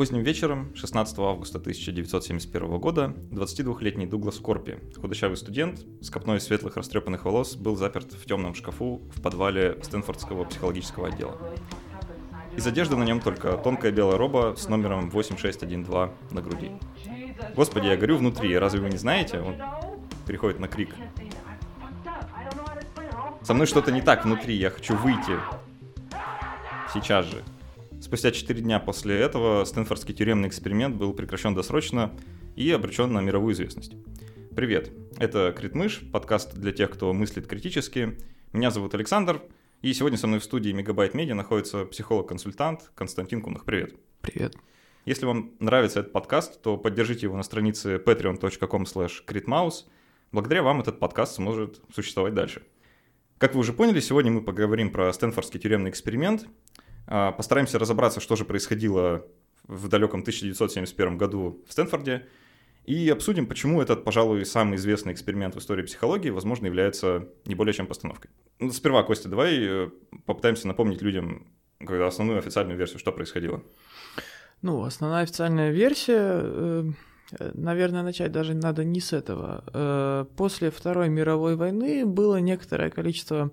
Поздним вечером, 16 августа 1971 года, 22-летний Дуглас Корпи, худощавый студент с копной светлых растрепанных волос, был заперт в темном шкафу в подвале Стэнфордского психологического отдела. Из одежды на нем только тонкая белая роба с номером 8612 на груди. Господи, я горю внутри, разве вы не знаете? Он переходит на крик. Со мной что-то не так внутри, я хочу выйти. Сейчас же. Спустя 4 дня после этого Стэнфордский тюремный эксперимент был прекращен досрочно и обречен на мировую известность. Привет, это Критмыш, подкаст для тех, кто мыслит критически. Меня зовут Александр, и сегодня со мной в студии Мегабайт Медиа находится психолог-консультант Константин Кунах. Привет. Привет. Если вам нравится этот подкаст, то поддержите его на странице patreon.com slash Благодаря вам этот подкаст сможет существовать дальше. Как вы уже поняли, сегодня мы поговорим про Стэнфордский тюремный эксперимент – постараемся разобраться, что же происходило в далеком 1971 году в Стэнфорде, и обсудим, почему этот, пожалуй, самый известный эксперимент в истории психологии, возможно, является не более чем постановкой. Ну, сперва, Костя, давай э, попытаемся напомнить людям основную официальную версию, что происходило. Ну, основная официальная версия, э, наверное, начать даже надо не с этого. Э, после Второй мировой войны было некоторое количество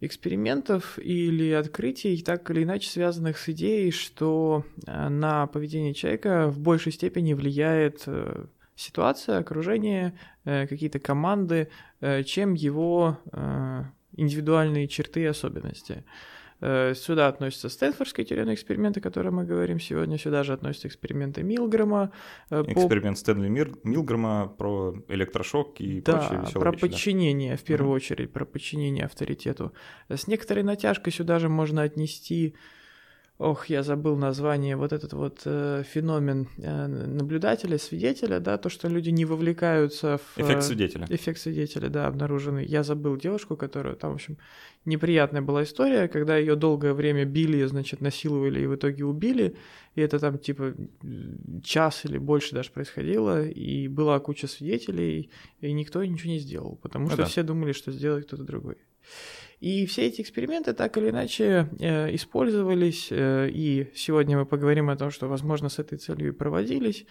экспериментов или открытий, так или иначе связанных с идеей, что э, на поведение человека в большей степени влияет э, ситуация, окружение, э, какие-то команды, чем его индивидуальные черты и особенности. Э, сюда относятся Стэнфордские тюремные эксперименты, о которых мы говорим сегодня. Сюда же относятся эксперименты Милгрэма. Э, Эксперимент по... Стэнли Мир... Милгрэма про электрошок и да, прочие веселые про вещи, подчинение, да. в первую uh-huh. очередь, про подчинение авторитету. С некоторой натяжкой сюда же можно отнести ох, я забыл название, вот этот вот э, феномен э, наблюдателя, свидетеля, да, то, что люди не вовлекаются в... Эффект э, свидетеля. Эффект свидетеля, да, обнаруженный. Я забыл девушку, которую там, в общем, неприятная была история, когда ее долгое время били, значит, насиловали и в итоге убили, и это там типа час или больше даже происходило, и была куча свидетелей, и никто ничего не сделал, потому ну, что да. все думали, что сделает кто-то другой. И все эти эксперименты так или иначе э, использовались, э, и сегодня мы поговорим о том, что, возможно, с этой целью и проводились.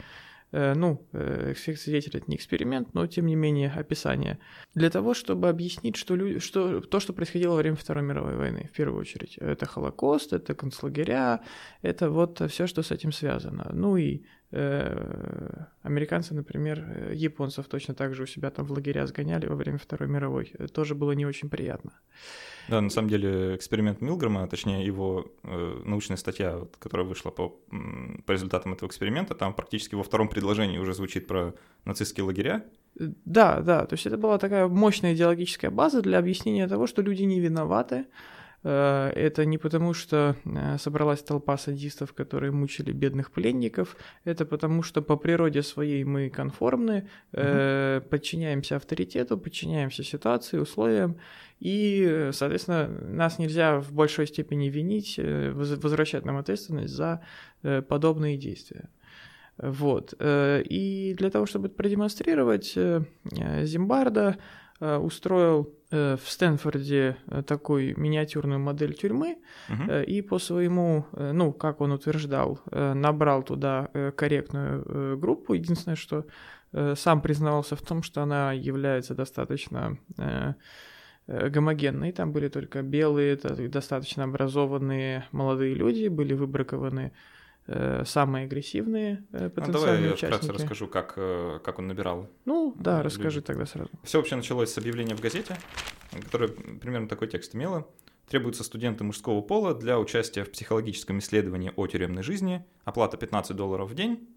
Э, ну, свидетель это не эксперимент, но тем не менее описание. Для того, чтобы объяснить, что, люди, что то, что происходило во время Второй мировой войны, в первую очередь. Это Холокост, это концлагеря, это вот все, что с этим связано. Ну и американцы, например, э, японцев точно так же у себя там в лагеря сгоняли во время Второй мировой. Это тоже было не очень приятно. Да, на самом деле эксперимент Милгрома, точнее его э, научная статья, вот, которая вышла по, по результатам этого эксперимента, там практически во втором предложении уже звучит про нацистские лагеря. Да, да, то есть это была такая мощная идеологическая база для объяснения того, что люди не виноваты, Э, это не потому, что э, собралась толпа садистов, которые мучили бедных пленников. Это потому, что по природе своей мы конформны, угу. подчиняемся авторитету, подчиняемся ситуации, условиям. И, соответственно, нас нельзя в большой степени винить, возвращать нам ответственность за подобные действия. Вот. И для того, чтобы это продемонстрировать, Зимбарда устроил Э, в Стэнфорде э, такую миниатюрную модель тюрьмы uh-huh. и по своему, ну, как он утверждал, набрал туда корректную группу. Единственное, что сам признавался в том, что она является достаточно гомогенной. Там были только белые, достаточно образованные молодые люди, были выбракованы Э, самые агрессивные э, потенциальные ну, давай я участники. вкратце расскажу, как, э, как он набирал. Ну, да, людей. расскажи тогда сразу. Все вообще началось с объявления в газете, которое примерно такой текст имело. Требуются студенты мужского пола для участия в психологическом исследовании о тюремной жизни. Оплата 15 долларов в день.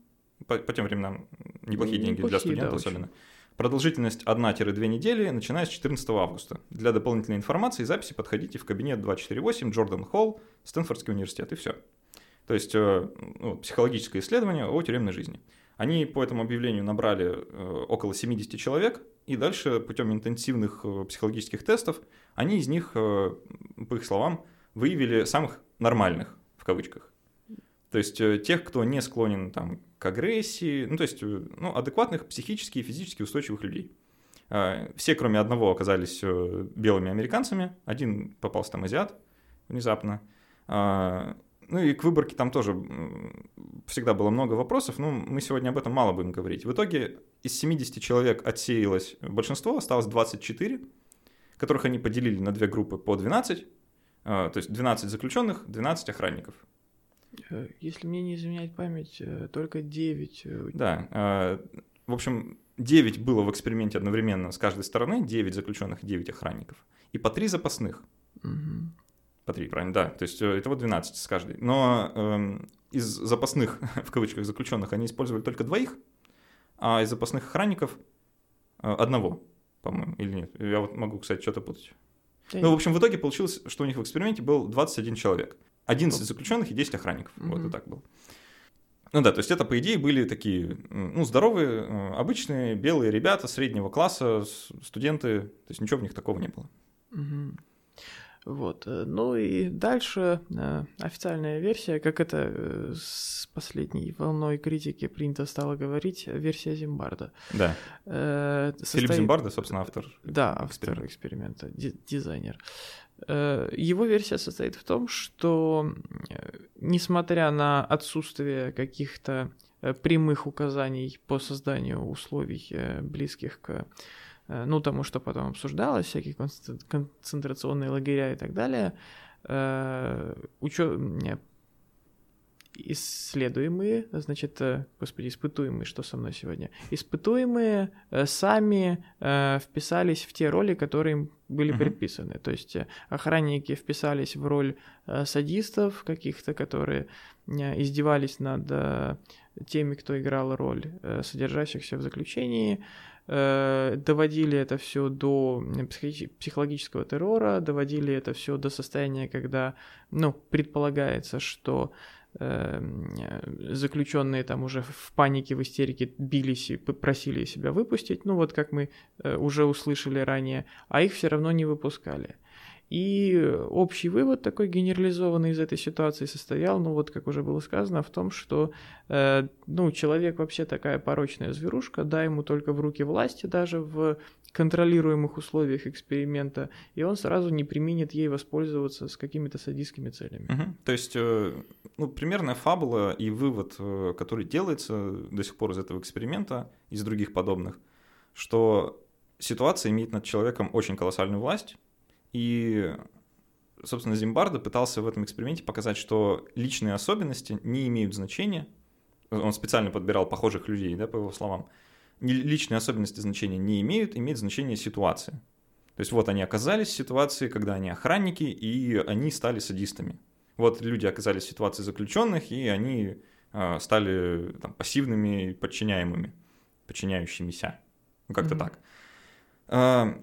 По, по тем временам неплохие ну, деньги неплохие, для студента да, особенно. Очень. Продолжительность 1-2 недели, начиная с 14 августа. Для дополнительной информации и записи подходите в кабинет 248 Джордан Холл, Стэнфордский университет, и все. То есть э, ну, психологическое исследование о тюремной жизни. Они по этому объявлению набрали э, около 70 человек, и дальше путем интенсивных э, психологических тестов они из них, по их словам, выявили самых нормальных, в кавычках. То есть тех, кто не склонен там, к агрессии, ну то есть ну, адекватных психически и физически устойчивых людей. Все, кроме одного, оказались белыми американцами, один попался там азиат внезапно. Ну и к выборке там тоже всегда было много вопросов, но мы сегодня об этом мало будем говорить. В итоге из 70 человек отсеялось большинство, осталось 24, которых они поделили на две группы по 12, а, то есть 12 заключенных, 12 охранников. Э, если мне не изменяет память, э, только 9. Э, да, а, в общем, 9 было в эксперименте одновременно с каждой стороны, 9 заключенных и 9 охранников. И по 3 запасных. Угу. По 3, правильно, да. То есть это вот 12 с каждой. Но эм, из запасных, в кавычках, заключенных они использовали только двоих, а из запасных охранников одного, по-моему, или нет. Я вот могу, кстати, что-то путать. Ну, в общем, в итоге получилось, что у них в эксперименте был 21 человек. 11 заключенных и 10 охранников. Mm-hmm. Вот и так было. Ну да, то есть это, по идее, были такие, ну, здоровые, э, обычные белые ребята среднего класса, студенты, то есть ничего в них такого не было. Угу. Вот. Э, ну и дальше э, официальная версия, как это э, с последней волной критики принято стало говорить, версия Зимбарда. Да. Э, состоит... Филипп Зимбарда, собственно, автор. Да, автор эксперимента, дизайнер. Его версия состоит в том, что несмотря на отсутствие каких-то прямых указаний по созданию условий, близких к ну, тому, что потом обсуждалось, всякие концентрационные лагеря и так далее, э, учё... исследуемые, значит, э, господи, испытуемые, что со мной сегодня, испытуемые сами вписались в те роли, которые им были предписаны. То есть охранники вписались в роль садистов каких-то, которые издевались над теми, кто играл роль содержащихся в заключении, Э, доводили это все до психологического террора, доводили это все до состояния, когда, ну, предполагается, что э, заключенные там уже в панике, в истерике бились и просили себя выпустить, ну вот как мы э, уже услышали ранее, а их все равно не выпускали. И общий вывод такой генерализованный из этой ситуации состоял, ну вот как уже было сказано, в том, что э, ну, человек вообще такая порочная зверушка, дай ему только в руки власти даже в контролируемых условиях эксперимента, и он сразу не применит ей воспользоваться с какими-то садистскими целями. Угу. То есть, э, ну, примерная фабула и вывод, э, который делается до сих пор из этого эксперимента, из других подобных, что ситуация имеет над человеком очень колоссальную власть, и, собственно, Зимбардо пытался в этом эксперименте показать, что личные особенности не имеют значения. Он специально подбирал похожих людей, да, по его словам. Личные особенности значения не имеют, имеет значение ситуация. То есть вот они оказались в ситуации, когда они охранники, и они стали садистами. Вот люди оказались в ситуации заключенных, и они э, стали там, пассивными и подчиняемыми, подчиняющимися. Ну, как-то mm-hmm. так.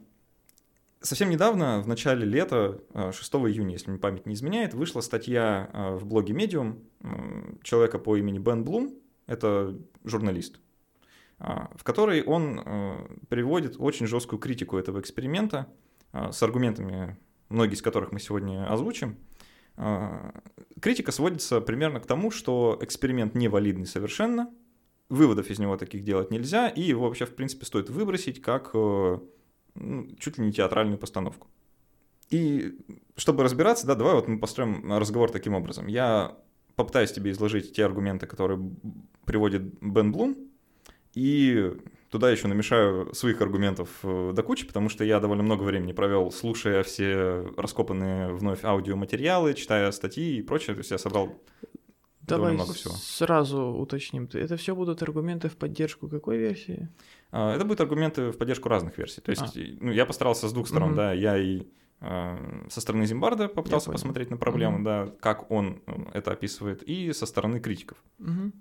Совсем недавно, в начале лета, 6 э, июня, если мне память не изменяет, вышла статья э, в блоге Medium человека по имени Бен Блум, это журналист, э, в которой он приводит очень жесткую критику этого эксперимента с аргументами, многие из которых мы сегодня озвучим. Критика сводится примерно к тому, что эксперимент невалидный совершенно, выводов из него таких делать нельзя, и его вообще, в принципе, стоит выбросить как ну, чуть ли не театральную постановку. И чтобы разбираться, да, давай вот мы построим разговор таким образом. Я попытаюсь тебе изложить те аргументы, которые приводит Бен Блум, и туда еще намешаю своих аргументов э, до кучи, потому что я довольно много времени провел, слушая все раскопанные вновь аудиоматериалы, читая статьи и прочее. То есть я собрал Давай много всего. сразу уточним. Это все будут аргументы в поддержку какой версии? А, это будут аргументы в поддержку разных версий. То есть, а. ну, я постарался с двух сторон, угу. да, я и э, со стороны Зимбарда попытался посмотреть на проблему, угу. да, как он это описывает, и со стороны критиков. Угу.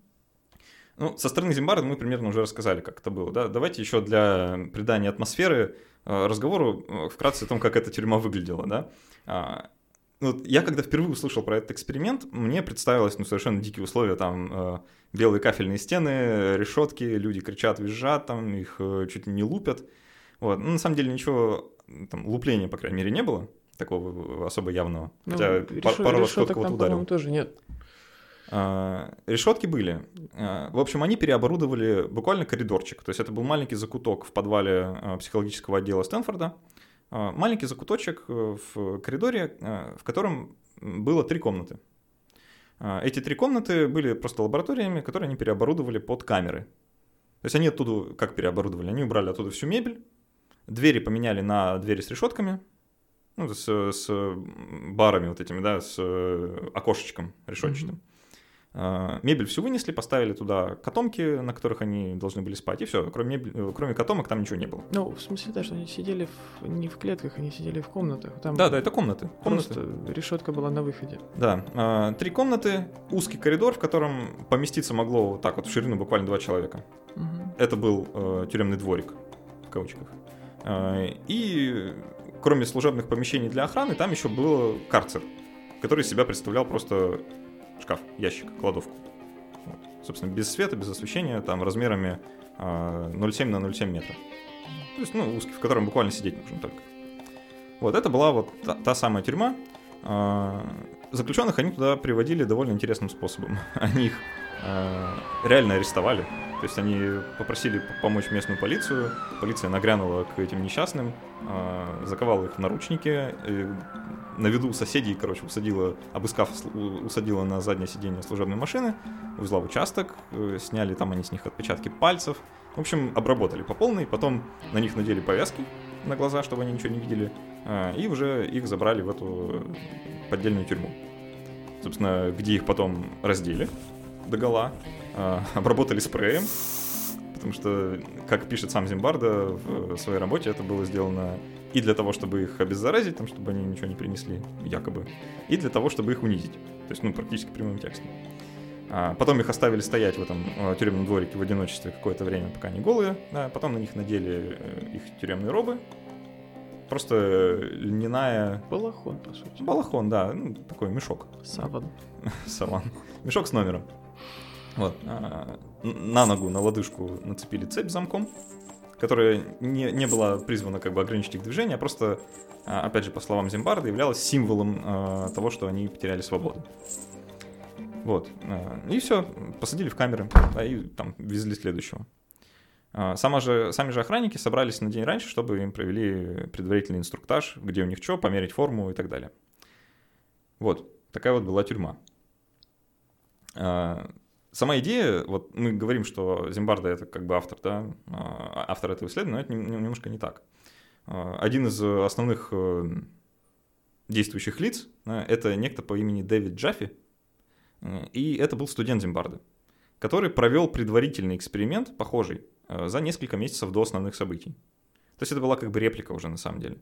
Ну, со стороны Зимбарда мы примерно уже рассказали, как это было, да. Давайте еще для придания атмосферы э, разговору вкратце о том, как эта тюрьма выглядела, да. Ну, я когда впервые услышал про этот эксперимент, мне представилось ну, совершенно дикие условия, там э, белые кафельные стены, решетки, люди кричат, визжат, там их э, чуть ли не лупят. Вот. Ну, на самом деле ничего, там, лупления, по крайней мере, не было, такого особо явного. Ну, Хотя пару раз кто-то кого-то ударил. тоже нет. А, решетки были. А, в общем, они переоборудовали буквально коридорчик. То есть это был маленький закуток в подвале а, психологического отдела Стэнфорда. А, маленький закуточек э, в коридоре, э, в котором было три комнаты. Эти три комнаты были просто лабораториями, которые они переоборудовали под камеры. То есть они оттуда как переоборудовали? Они убрали оттуда всю мебель, двери поменяли на двери с решетками, ну, с, с барами вот этими, да, с э, окошечком решетчатым. А, Мебель всю вынесли, поставили туда котомки, на которых они должны были спать, и все. Кроме, мебель, э, кроме котомок там ничего не было. Ну, в смысле, да, что они сидели в- не в клетках, они сидели в комнатах. Там Да, да, это комнаты. комнаты. просто решетка была на выходе. Да, а, три комнаты, узкий коридор, в котором поместиться могло вот так вот в ширину буквально два человека. Мгм. Это был э, тюремный дворик, в кавычках. А, И кроме служебных помещений для охраны, там еще был карцер, который себя представлял просто шкаф, ящик, кладовку. Вот. Собственно, без света, без освещения, там размерами а, 0,7 на 0,7 метра. То есть, ну, узкий, в котором буквально сидеть нужно только. Вот, это была вот та, та самая тюрьма. А, Заключенных они туда приводили довольно интересным способом. Они их а, реально арестовали. То есть они попросили помочь местную полицию. Полиция нагрянула к этим несчастным, а, заковала их в наручники, на виду соседей, короче, усадила, обыскав, у- усадила на заднее сиденье служебной машины, увезла в участок, э, сняли там они с них отпечатки пальцев. В общем, обработали по полной, потом на них надели повязки на глаза, чтобы они ничего не видели, а, и уже их забрали в эту поддельную тюрьму. Собственно, где их потом раздели догола, а, обработали спреем, потому что, как пишет сам Зимбарда в своей работе, это было сделано и для того, чтобы их обеззаразить, там, чтобы они ничего не принесли, якобы, и для того, чтобы их унизить. То есть, ну, практически прямым текстом. А, потом их оставили стоять в этом э, тюремном дворике в одиночестве какое-то время, пока они голые. Да, потом на них надели э, их тюремные робы. Просто э, льняная... Балахон, по сути. Балахон, да, ну, такой мешок. Саван. Саван. Мешок с номером. Вот. а, На ногу, на лодыжку нацепили цепь замком, которая не, не была призвана как бы ограничить их движение, а просто, а, опять же, по словам Зимбарда, являлась символом а, того, что они потеряли свободу. Вот. а, И все, посадили в камеры, да, и там везли следующего. Сама же, сами же охранники собрались на день раньше, чтобы им провели предварительный инструктаж, где у них что, померить форму и так далее. Вот, такая вот была тюрьма. Сама идея, вот мы говорим, что Зимбарда это как бы автор, да, а, автор этого исследования, но это нем- немножко не так. А, Один из основных э, действующих лиц это некто по имени Дэвид Джаффи, Э, и это был студент Зимбарды, который провел предварительный эксперимент, похожий, э, за несколько месяцев до основных событий. То есть это была как бы реплика уже на самом деле.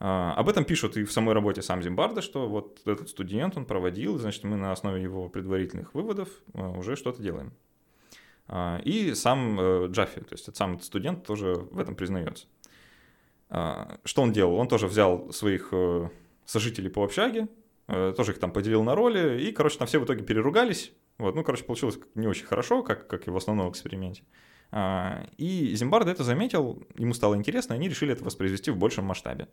А, Об этом пишут и в самой работе сам Зимбарда, что вот этот студент, он проводил, значит, мы на основе его предварительных выводов э, уже что-то делаем. А, И сам э, Джаффи, то есть сам студент тоже в этом признается. А, Что он делал? Он тоже взял своих э, сожителей по общаге, э, тоже их там поделил на роли, и, короче, там все в итоге переругались. Вот, ну, короче, получилось не очень хорошо, как, как и в основном эксперименте. А, И Зимбарда это заметил, ему стало интересно, и они решили это воспроизвести в большем масштабе.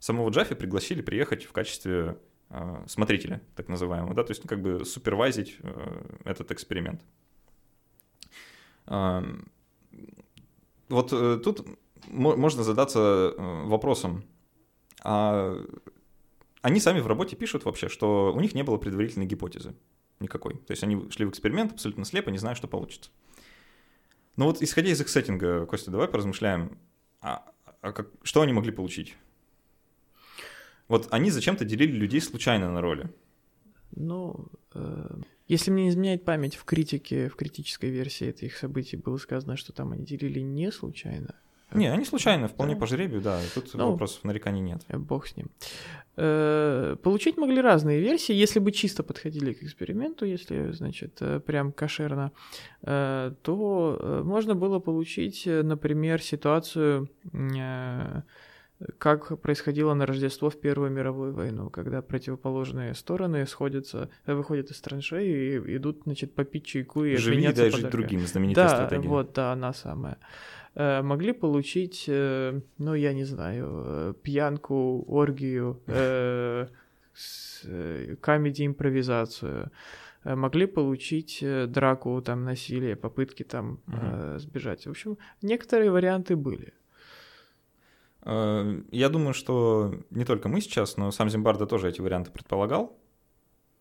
Самого Джаффи пригласили приехать в качестве э, смотрителя, так называемого, да, то есть ну, как бы супервайзить э, этот эксперимент. А, Вот э, тут мо- можно задаться э, вопросом, а они сами в работе пишут вообще, что у них не было предварительной гипотезы никакой. То есть они шли в эксперимент абсолютно слепо, не зная, что получится. Но вот исходя из их сеттинга, Костя, давай поразмышляем, а, а как- что они могли получить? Вот они зачем-то делили людей случайно на роли. Ну, э, если мне не изменяет память, в критике, в критической версии этих событий было сказано, что там они делили не случайно. Не, они случайно, вполне Да. по жребию, да, тут Ну, вопросов нареканий нет. Э, Бог с ним. Э, Получить могли разные версии, если бы чисто подходили к эксперименту, если, значит, э, прям кошерно, э, то можно было получить, например, ситуацию, э, как происходило на Рождество в Первую мировую войну, когда противоположные стороны сходятся, э, выходят из траншеи и идут, значит, попить чайку и Живи и обменяться жить подарками. другим, знаменитая да, стратегия. вот, да, она самая. Э, Могли получить, э, ну, я не знаю, пьянку, оргию. Э, Могли получить драку, там, насилие, попытки там э, сбежать. В общем, некоторые варианты были. Э, Я думаю, что не только мы сейчас, но сам Зимбарда тоже эти варианты предполагал.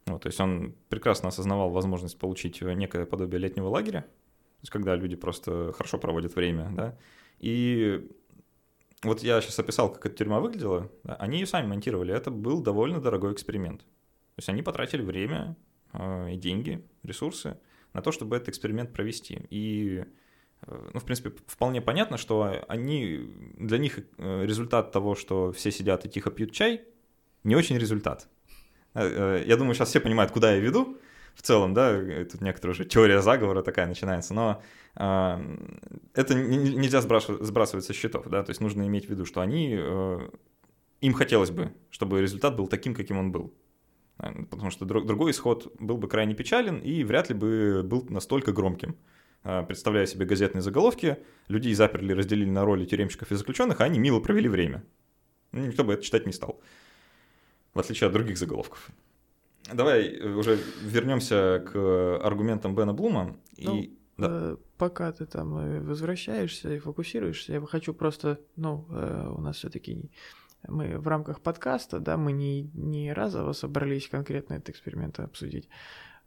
Вот, то есть он прекрасно осознавал возможность получить некое подобие летнего лагеря, то есть когда люди просто хорошо проводят время, да, и вот я сейчас описал, как эта тюрьма выглядела, да, они ее сами монтировали, это был довольно дорогой эксперимент. То есть они потратили время э, и деньги, ресурсы на то, чтобы этот эксперимент провести. И, ну, в принципе, вполне понятно, что они, для них э, результат того, что все сидят и тихо пьют чай, не очень результат. Э, я думаю, сейчас все понимают, куда я веду в целом, да, тут некоторая уже теория заговора такая начинается, но это нельзя сбрасывать со счетов, да, то есть нужно иметь в виду, что они, им хотелось бы, чтобы результат был таким, каким он был. Потому что другой исход был бы крайне печален и вряд ли бы был настолько громким. Представляя себе газетные заголовки, людей заперли, разделили на роли тюремщиков и заключенных, а они мило провели время. Ну, никто бы это читать не стал в отличие от других заголовков. Давай э, уже вернемся к аргументам Бена Блума. Ну, и... да. э, пока ты там э, возвращаешься и фокусируешься, я хочу просто, ну, э, у нас все-таки мы в рамках подкаста, да, мы не, не разово собрались конкретно этот эксперимент обсудить.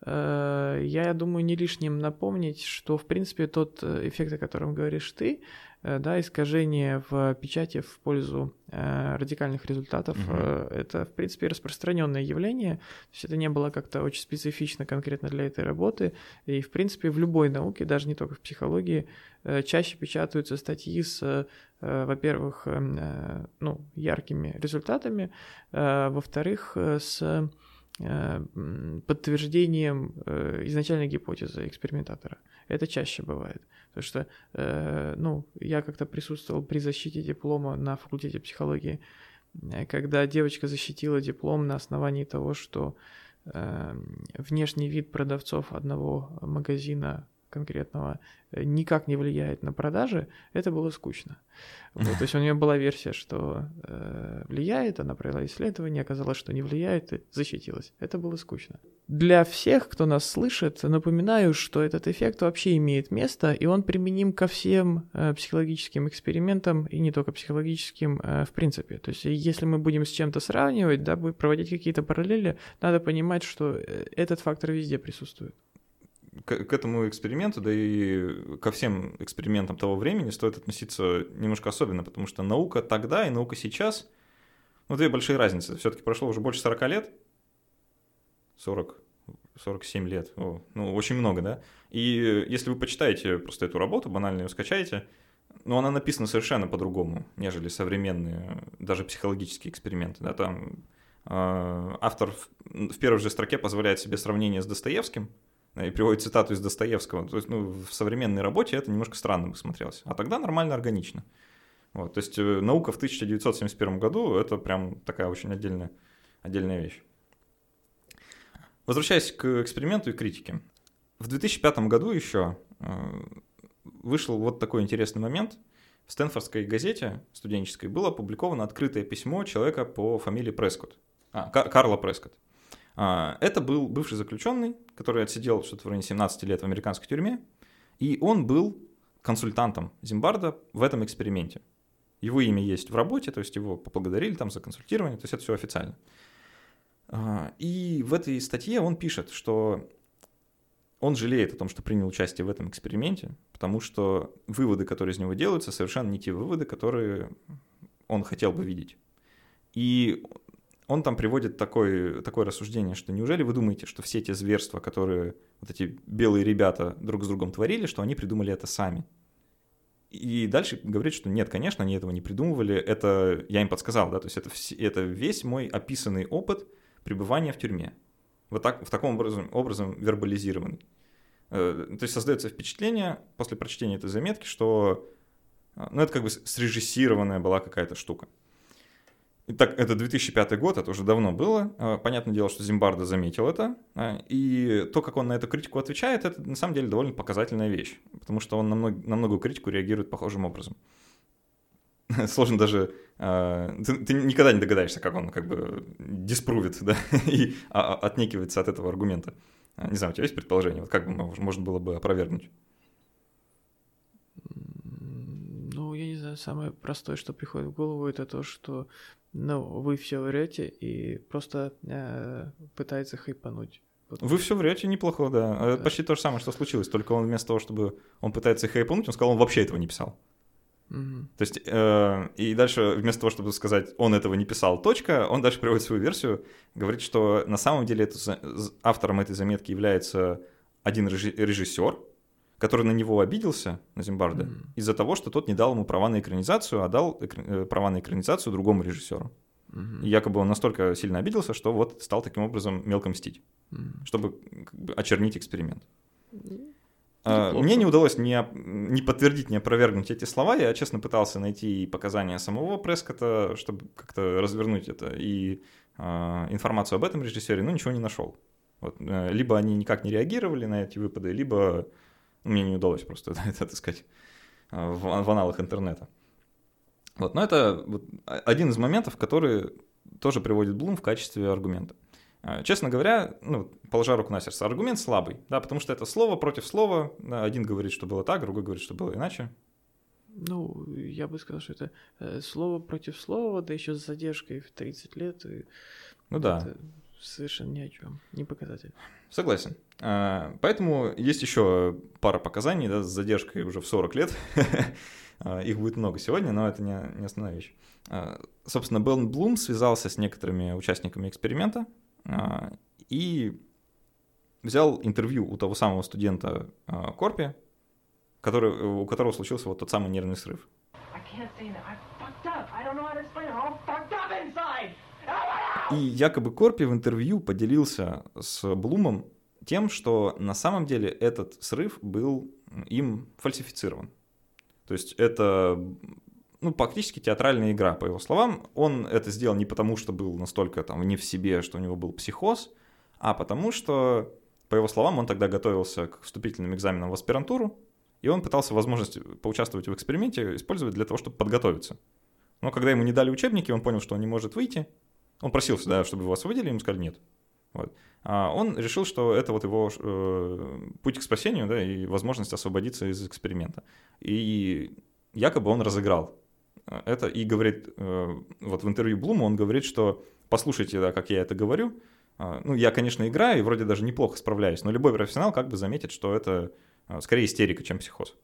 Э, я думаю, не лишним напомнить, что, в принципе, тот эффект, о котором говоришь ты, Э, да, искажение в печати в пользу э, радикальных результатов, угу. э, это, в принципе, распространенное явление, то есть это не было как-то очень специфично конкретно для этой работы, и, в принципе, в любой науке, даже не только в психологии, э, чаще печатаются статьи с, э, во-первых, эм, э, ну, яркими результатами, э, во-вторых, э, с подтверждением изначальной гипотезы экспериментатора. Это чаще бывает. Потому что, э, ну, я как-то присутствовал при защите диплома на факультете психологии, э, когда девочка защитила диплом на основании того, что э, внешний вид продавцов одного магазина конкретного э, никак не влияет на продажи, это было скучно. Вот, то есть у нее была версия, что э, влияет, она провела исследование, оказалось, что не влияет, и защитилась. Это было скучно. Для всех, кто нас слышит, напоминаю, что этот эффект вообще имеет место, и он применим ко всем э, психологическим экспериментам, и не только психологическим, э, в принципе. То есть если мы будем с чем-то сравнивать, да, проводить какие-то параллели, надо понимать, что э, этот фактор везде присутствует к, к этому эксперименту, да и ко всем экспериментам того времени стоит относиться немножко особенно, потому что наука тогда и наука сейчас, ну, две большие разницы. Все-таки прошло уже больше 40 лет, 40, 47 лет, О, ну, очень много, да? И если вы почитаете просто эту работу, банально ее скачаете, ну, она написана совершенно по-другому, нежели современные, даже психологические эксперименты, да, там э, автор в первой же строке позволяет себе сравнение с Достоевским, и приводит цитату из Достоевского. То есть, ну, в современной работе это немножко странно бы смотрелось. А тогда нормально, органично. Вот, то есть э, наука в 1971 году это прям такая очень отдельная, отдельная вещь. Возвращаясь к эксперименту и критике. В 2005 году еще э, вышел вот такой интересный момент. В Стэнфордской газете студенческой было опубликовано открытое письмо человека по фамилии Прескотт. А, Карла Прескотт. А, это был бывший заключенный, который отсидел что-то в районе 17 лет в американской тюрьме, и он был консультантом Зимбарда в этом эксперименте. Его имя есть в работе, то есть его поблагодарили там за консультирование, то есть это все официально. А, и в этой статье он пишет, что он жалеет о том, что принял участие в этом эксперименте, потому что выводы, которые из него делаются, совершенно не те выводы, которые он хотел бы видеть. И он там приводит такое, такое рассуждение, что неужели вы думаете, что все те зверства, которые вот эти белые ребята друг с другом творили, что они придумали это сами? И дальше говорит, что нет, конечно, они этого не придумывали, это я им подсказал, да, то есть это, это весь мой описанный опыт пребывания в тюрьме. Вот так, в таком образом, образом вербализированный. Э, то есть создается впечатление после прочтения этой заметки, что э, ну, это как бы срежиссированная была какая-то штука. Итак, это 2005 год, это уже давно было. А, понятное дело, что Зимбардо заметил это. А, и то, как он на эту критику отвечает, это на самом деле довольно показательная вещь. Потому что он на, мног, на многую критику реагирует похожим образом. Сложно даже... А, ты, ты никогда не догадаешься, как он как бы диспрувит, да, и отнекивается от этого аргумента. Не знаю, у тебя есть предположение? Вот как бы можно было бы опровергнуть? Ну, Ну, я не знаю, самое простое, что приходит в голову, это то, что ну, вы все врете и просто э, пытается хайпануть. Вот. Вы все врете неплохо, да. да. Это почти то же самое, что случилось. Только он вместо того, чтобы он пытается хайпануть, он сказал, он вообще этого не писал. Угу. То есть, э, и дальше вместо того, чтобы сказать, он этого не писал, точка, он дальше приводит свою версию, говорит, что на самом деле это, автором этой заметки является один режиссер, который на него обиделся, на Зимбарда, mm-hmm. из-за того, что тот не дал ему права на экранизацию, а дал экр... Э, права на экранизацию другому режиссеру. Mm-hmm. И якобы он настолько сильно обиделся, что вот стал таким образом мелко мстить, mm-hmm. чтобы очернить эксперимент. Mm-hmm. Мне не удалось ни, ни подтвердить, ни опровергнуть эти слова. Я, честно, пытался найти показания самого Прескота, чтобы как-то развернуть это, и э, информацию об этом режиссере, но ничего не нашел. Вот, э, либо они никак не реагировали на эти выпады, либо мне не удалось просто это отыскать а, в, в аналах интернета. Вот, но это вот один из моментов, который тоже приводит Блум в качестве аргумента. А, честно говоря, ну, положа руку на сердце, аргумент слабый, да, потому что это слово против слова. Да, один говорит, что было так, другой говорит, что было иначе. Ну, я бы сказал, что это э, слово против слова, да еще с задержкой в 30 лет. И ну да. Совершенно ни о чем, не показатель. Согласен. А, поэтому есть еще пара показаний да, с задержкой уже в 40 лет. А, их будет много сегодня, но это не, не основная вещь. А, собственно, Белн Блум связался с некоторыми участниками эксперимента и взял интервью у того самого студента Корпи, который, у которого случился вот тот самый нервный срыв. И якобы Корпи в интервью поделился с Блумом тем, что на самом деле этот срыв был им фальсифицирован. То есть это ну, практически театральная игра, по его словам. Он это сделал не потому, что был настолько там не в себе, что у него был психоз, а потому что, по его словам, он тогда готовился к вступительным экзаменам в аспирантуру, и он пытался возможность поучаствовать в эксперименте использовать для того, чтобы подготовиться. Но когда ему не дали учебники, он понял, что он не может выйти. Он просился, да, чтобы его освободили, ему сказали нет. Вот. А он решил, что это вот его э, путь к спасению, да, и возможность освободиться из эксперимента. И якобы он разыграл это и говорит, э, вот в интервью Блума он говорит, что послушайте, да, как я это говорю, э, ну, я, конечно, играю и вроде даже неплохо справляюсь, но любой профессионал как бы заметит, что это э, скорее истерика, чем психоз.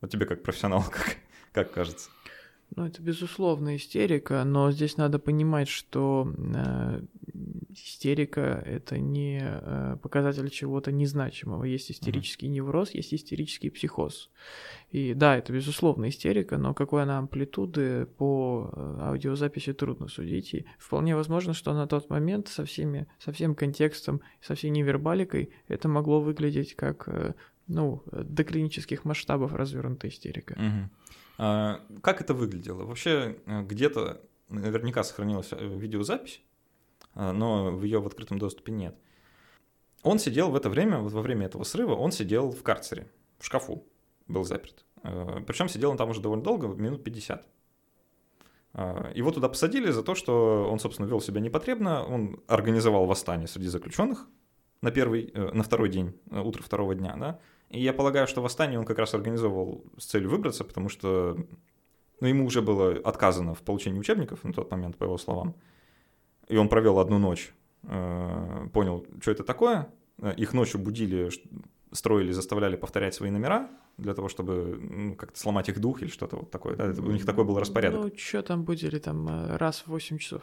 Вот тебе как профессионал, как, как кажется? Ну, это безусловно истерика, но здесь надо понимать, что э, истерика это не э, показатель чего-то незначимого. Есть истерический mm-hmm. невроз, есть истерический психоз. И да, это безусловно истерика, но какой она амплитуды по э, аудиозаписи трудно судить. И вполне возможно, что на тот момент со, всеми, со всем контекстом, со всей невербаликой это могло выглядеть как э, ну, до клинических масштабов развернутая истерика. Mm-hmm. А, как это выглядело? Вообще э, где-то наверняка сохранилась э, видеозапись, а, но в ее в открытом доступе нет. Он сидел в это время, вот во время этого срыва, он сидел в карцере, в шкафу, был заперт. Э, Причем сидел он там уже довольно долго, минут 50. А, его туда посадили за то, что он, собственно, вел себя непотребно, он организовал восстание среди заключенных на первый, на второй день, утро второго дня, да, и я полагаю, что восстание он как раз организовывал с целью выбраться, потому что ну, ему уже было отказано в получении учебников на тот момент, по его словам. И он провел одну ночь, э, понял, что это такое. Их ночью будили, строили, заставляли повторять свои номера для того, чтобы ну, как-то сломать их дух или что-то вот такое. Да? у них такой был распорядок. Ну, что там будили, там э, раз в 8 часов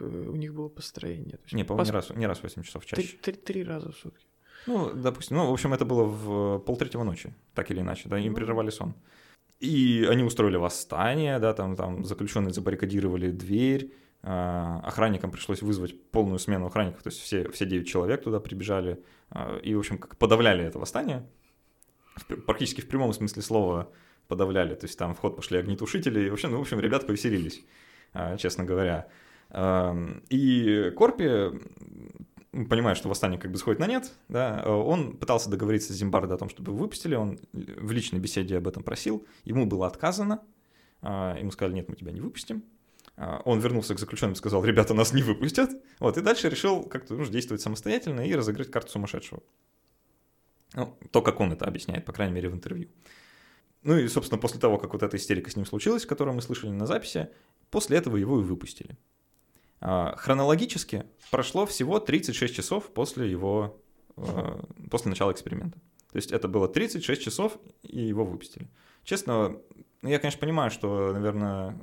у них было построение. Не, по-моему, пос... не, раз, не раз в 8 часов, чаще. Три, три, три раза в сутки. Ну, допустим, ну, в общем, это было в полтретьего ночи, так или иначе, да, им прерывали сон. И они устроили восстание, да, там, там заключенные забаррикадировали дверь, а, охранникам пришлось вызвать полную смену охранников, то есть все, все 9 человек туда прибежали, а, и, в общем, как подавляли это восстание, практически в прямом смысле слова подавляли, то есть там в ход пошли огнетушители, и, в общем, ну, в общем, ребята повеселились, а, честно говоря. И Корпи понимая, что восстание как бы сходит на нет, да, он пытался договориться с Зимбардо о том, чтобы выпустили, он в личной беседе об этом просил, ему было отказано, а, ему сказали, нет, мы тебя не выпустим, а, он вернулся к заключенным и сказал, ребята, нас не выпустят, вот, и дальше решил как-то ну, действовать самостоятельно и разыграть карту сумасшедшего. Ну, то, как он это объясняет, по крайней мере, в интервью. ну и, собственно, после того, как вот эта истерика с ним случилась, которую мы слышали на записи, после этого его и выпустили. А, хронологически прошло всего 36 часов после его, а, после начала эксперимента. То есть это было 36 часов, и его выпустили. Честно, ну, я, конечно, понимаю, что, наверное,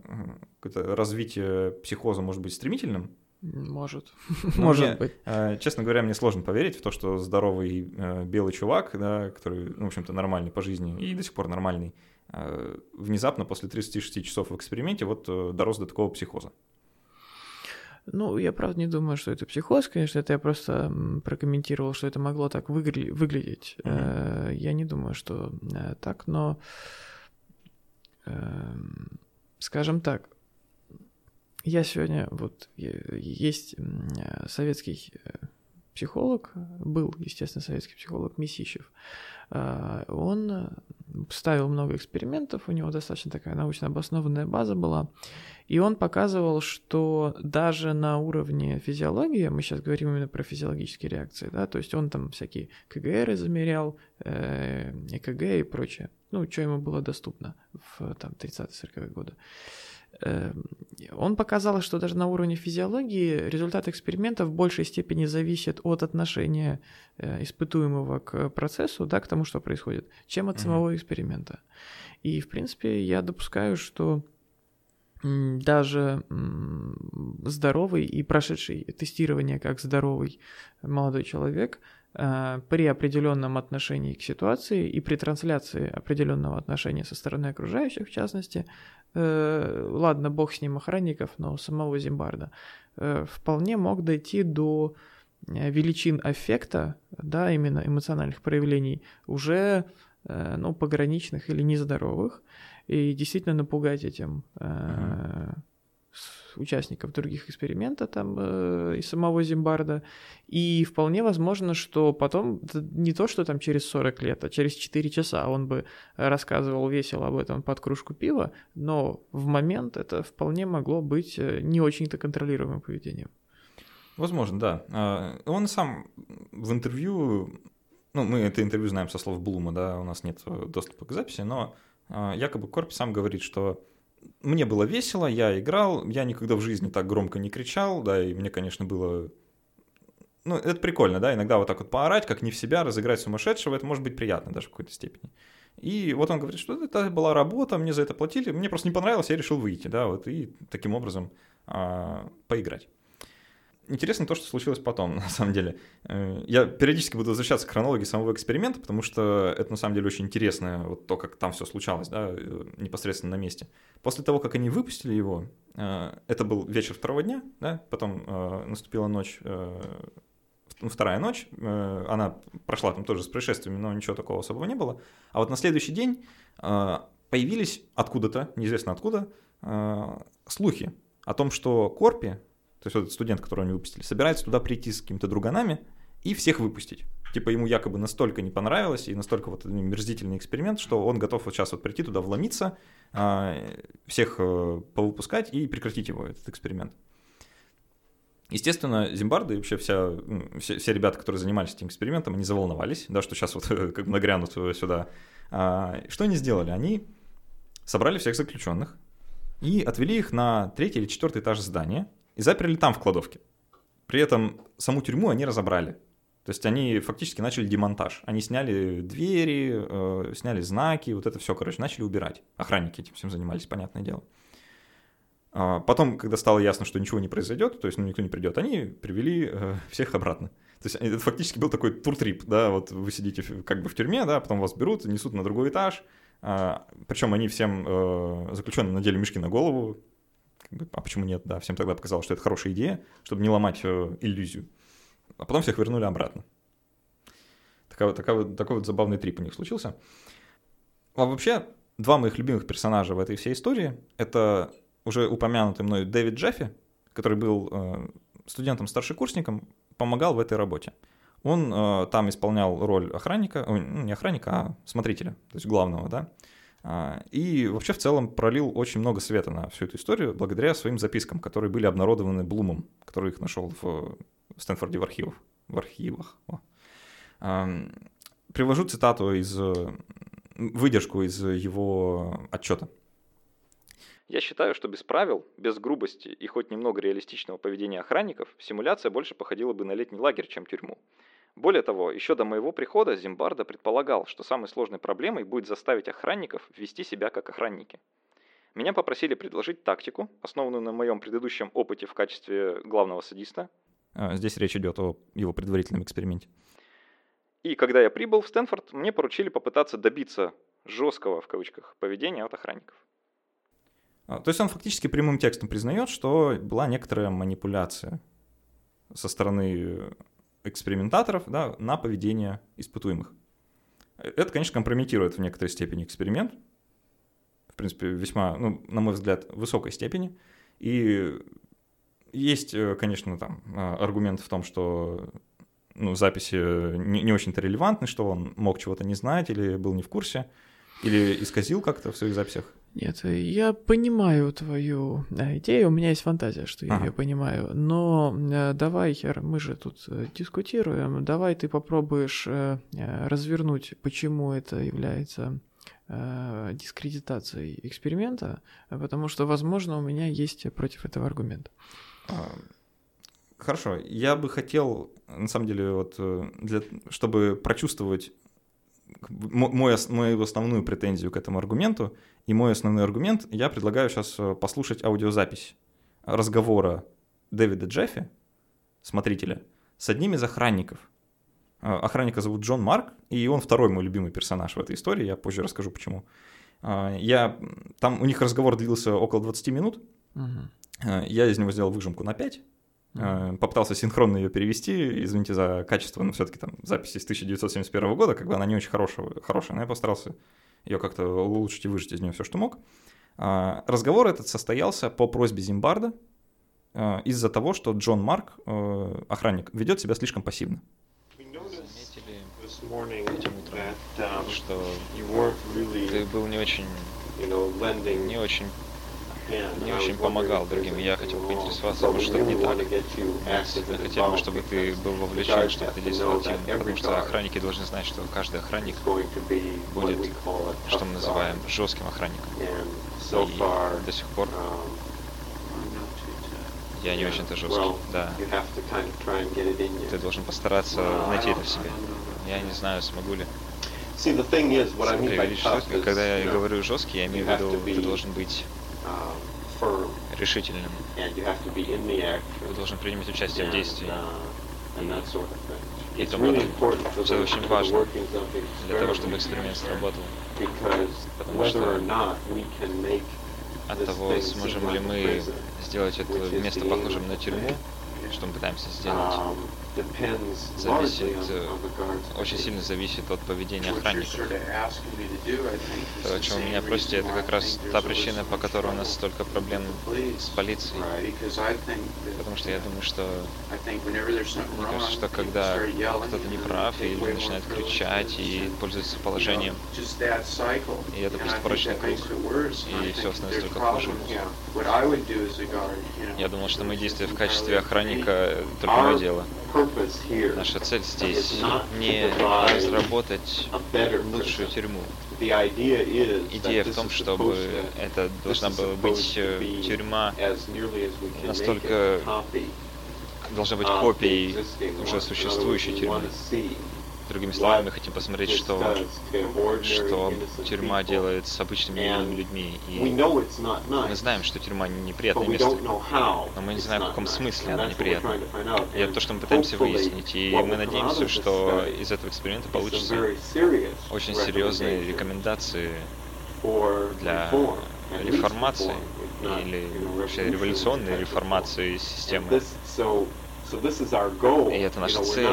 какое-то развитие психоза может быть стремительным. Может. Но Может мне, быть. э, Честно говоря, мне сложно поверить в то, что здоровый белый чувак, да, который, ну, в общем-то, нормальный по жизни и до сих пор нормальный, внезапно после 36 часов в эксперименте вот э, дорос до такого психоза. Ну, я правда не думаю, что это психоз, конечно, это я просто прокомментировал, что это могло так выгля- выглядеть. Э, Я не думаю, что э, так, но, эм, скажем так, я сегодня, вот, есть э, советский психолог, был, естественно, советский психолог Месищев, он э, ставил много экспериментов, у него достаточно такая научно обоснованная база была, и он показывал, что даже на уровне физиологии, мы сейчас говорим именно про физиологические реакции, да, то есть он там всякие КГР замерял, э, ЭКГ и прочее, ну, что ему было доступно в там 30-40-е годы. Эм, Он показал, что даже на уровне физиологии результат эксперимента в большей степени зависит от отношения э, испытуемого к процессу, да, к тому, что происходит, чем от самого эксперимента. И, в принципе, я допускаю, что даже здоровый и прошедший тестирование как здоровый молодой человек э, при определенном отношении к ситуации и при трансляции определенного отношения со стороны окружающих, в частности, э, ладно, бог с ним охранников, но самого Зимбарда, э, вполне мог дойти до э, величин аффекта, да, именно эмоциональных проявлений, уже, э, ну, пограничных или нездоровых, и действительно напугать этим э, с- участников других экспериментов там э, и самого Зимбарда. И вполне возможно, что потом, не то, что там через 40 лет, а через 4 часа он бы рассказывал весело об этом под кружку пива, но в момент это вполне могло быть э, не очень-то контролируемым поведением. Возможно, да. А, Он сам в интервью, ну, мы это интервью знаем со слов Блума, да, у нас нет э, доступа к записи, но а, якобы Корпи сам говорит, что мне было весело, я играл, я никогда в жизни так громко не кричал, да, и мне, конечно, было... Ну, это прикольно, да, иногда вот так вот поорать, как не в себя, разыграть сумасшедшего, это может быть приятно даже в какой-то степени. И вот он говорит, что это была работа, мне за это платили, мне просто не понравилось, я решил выйти, да, вот, и таким образом а, поиграть. Интересно то, что случилось потом, на самом деле. Э, Я периодически буду возвращаться к хронологии самого эксперимента, потому что это на самом деле очень интересно, вот то, как там все случалось, да, э, непосредственно на месте. После того, как они выпустили его, э, это был вечер второго дня, да, потом наступила ночь, вторая ночь, она прошла там тоже с происшествиями, но ничего такого особого не было. А вот на следующий день появились откуда-то, неизвестно откуда, слухи о том, что Корпи, то есть вот этот студент, которого они выпустили, собирается туда прийти с какими-то друганами и всех выпустить. Типа ему якобы настолько не понравилось и настолько вот мерзительный эксперимент, что он готов вот сейчас вот прийти туда, вломиться, а, всех э, повыпускать и прекратить его, этот эксперимент. Естественно, Зимбарды и вообще вся, все, все ребята, которые занимались этим экспериментом, они заволновались, да, что сейчас вот как бы нагрянут сюда. А, что они сделали? Они собрали всех заключенных и отвели их на третий или четвертый этаж здания и заперли там в кладовке. При этом саму тюрьму они разобрали. То есть они фактически начали демонтаж. Они сняли двери, э, сняли знаки, вот это все, короче, начали убирать. Охранники этим всем занимались, понятное дело. А Потом, когда стало ясно, что ничего не произойдет, то есть ну, никто не придет, они привели э, всех обратно. То есть это фактически был такой туртрип, да, вот вы сидите как бы в тюрьме, да, потом вас берут, несут на другой этаж, а, причем они всем э, заключенным надели мешки на голову, а почему нет, да, всем тогда показалось, что это хорошая идея, чтобы не ломать э, иллюзию. А потом всех вернули обратно. Такая вот- такой вот забавный трип у них случился. А вообще, два моих любимых персонажа в этой всей истории — это уже упомянутый мной Дэвид Джеффи, который был э, студентом-старшекурсником, помогал в этой работе. Он э, там исполнял роль охранника, ой, ну, не охранника, а смотрителя, то есть главного, да. А, И вообще в целом пролил очень много света на всю эту историю благодаря своим запискам, которые были обнародованы Блумом, который их нашел в Стэнфорде в архивах. В архивах. О. Привожу цитату из э, выдержку из его отчета. Я считаю, что без правил, без грубости и хоть немного реалистичного поведения охранников, симуляция больше походила бы на летний лагерь, чем тюрьму. Более того, еще до моего прихода Зимбарда предполагал, что самой сложной проблемой будет заставить охранников вести себя как охранники. Меня попросили предложить тактику, основанную на моем предыдущем опыте в качестве главного садиста. А, здесь речь идет о его предварительном эксперименте. И когда я прибыл в Стэнфорд, мне поручили попытаться добиться жесткого, в кавычках, поведения от охранников. А, то есть он фактически прямым текстом признает, что была некоторая манипуляция со стороны экспериментаторов да, на поведение испытуемых. Это, конечно, компрометирует в некоторой степени эксперимент, в принципе, весьма, ну, на мой взгляд, высокой степени. И есть, э, конечно, там а, аргумент в том, что ну, записи не, не очень-то релевантны, что он мог чего-то не знать или был не в курсе, или исказил как-то в своих записях. Нет, я понимаю твою да, идею, у меня есть фантазия, что я ага. ее понимаю, но э, давай, мы же тут э, дискутируем, давай ты попробуешь э, развернуть, почему это является дискредитацией эксперимента, потому что, возможно, у меня есть против этого аргумент. А, хорошо, я бы хотел, на самом деле, вот, для, чтобы прочувствовать мой, мою основную претензию к этому аргументу, и мой основной аргумент, я предлагаю сейчас э, послушать аудиозапись разговора Дэвида Джеффи, смотрителя, с одним из охранников. Э, охранника зовут Джон Марк, и он второй мой любимый персонаж в этой истории, я позже расскажу почему. Э, я, там у них разговор длился около 20 минут, угу. я из него сделал выжимку на 5, Mm-hmm. Попытался синхронно ее перевести, извините за качество, но все-таки там запись из 1971 года, как бы она не очень хорошая, хорошая, но я постарался ее как-то улучшить и выжить из нее все, что мог. А, разговор этот состоялся по просьбе Зимбарда а, из-за того, что Джон Марк, э, охранник, ведет себя слишком пассивно. этим утром, что ты был не очень, не очень не очень помогал другим. Я хотел поинтересоваться, может, что не так. Мы хотели бы, чтобы ты был вовлечен, чтобы ты действовал активно, потому что охранники должны знать, что каждый охранник будет, что мы называем, жестким охранником. И до сих пор я не очень-то жесткий, да. Ты должен постараться найти это в себе. Я не знаю, смогу ли. Когда я говорю жесткий, я имею в виду, ты должен быть решительным. Вы должны принимать участие в действии. И тому это очень важно для того, чтобы эксперимент сработал. Потому что от того, сможем ли мы сделать это место похожим на тюрьму, что мы пытаемся сделать, зависит, э, очень сильно зависит от поведения охранников. То, о чем меня просите, это как раз та причина, по которой у нас столько проблем с полицией. Потому что я думаю, что мне кажется, что когда кто-то не прав или начинает кричать и пользуется положением, и это просто порочный круг, и все становится только хуже. Я думал, что мои действия в качестве охранника только мое дело. Наша цель здесь не разработать лучшую тюрьму. Идея в том, чтобы это должна была быть э, тюрьма настолько должна быть копией уже существующей тюрьмы. Другими словами, мы хотим посмотреть, что, что тюрьма делает с обычными людьми. И мы знаем, что тюрьма неприятное место, но мы не знаем, в каком смысле она неприятна. И это то, что мы пытаемся выяснить. И мы надеемся, что из этого эксперимента получится очень серьезные рекомендации для реформации или вообще революционной реформации системы. И это наша цель.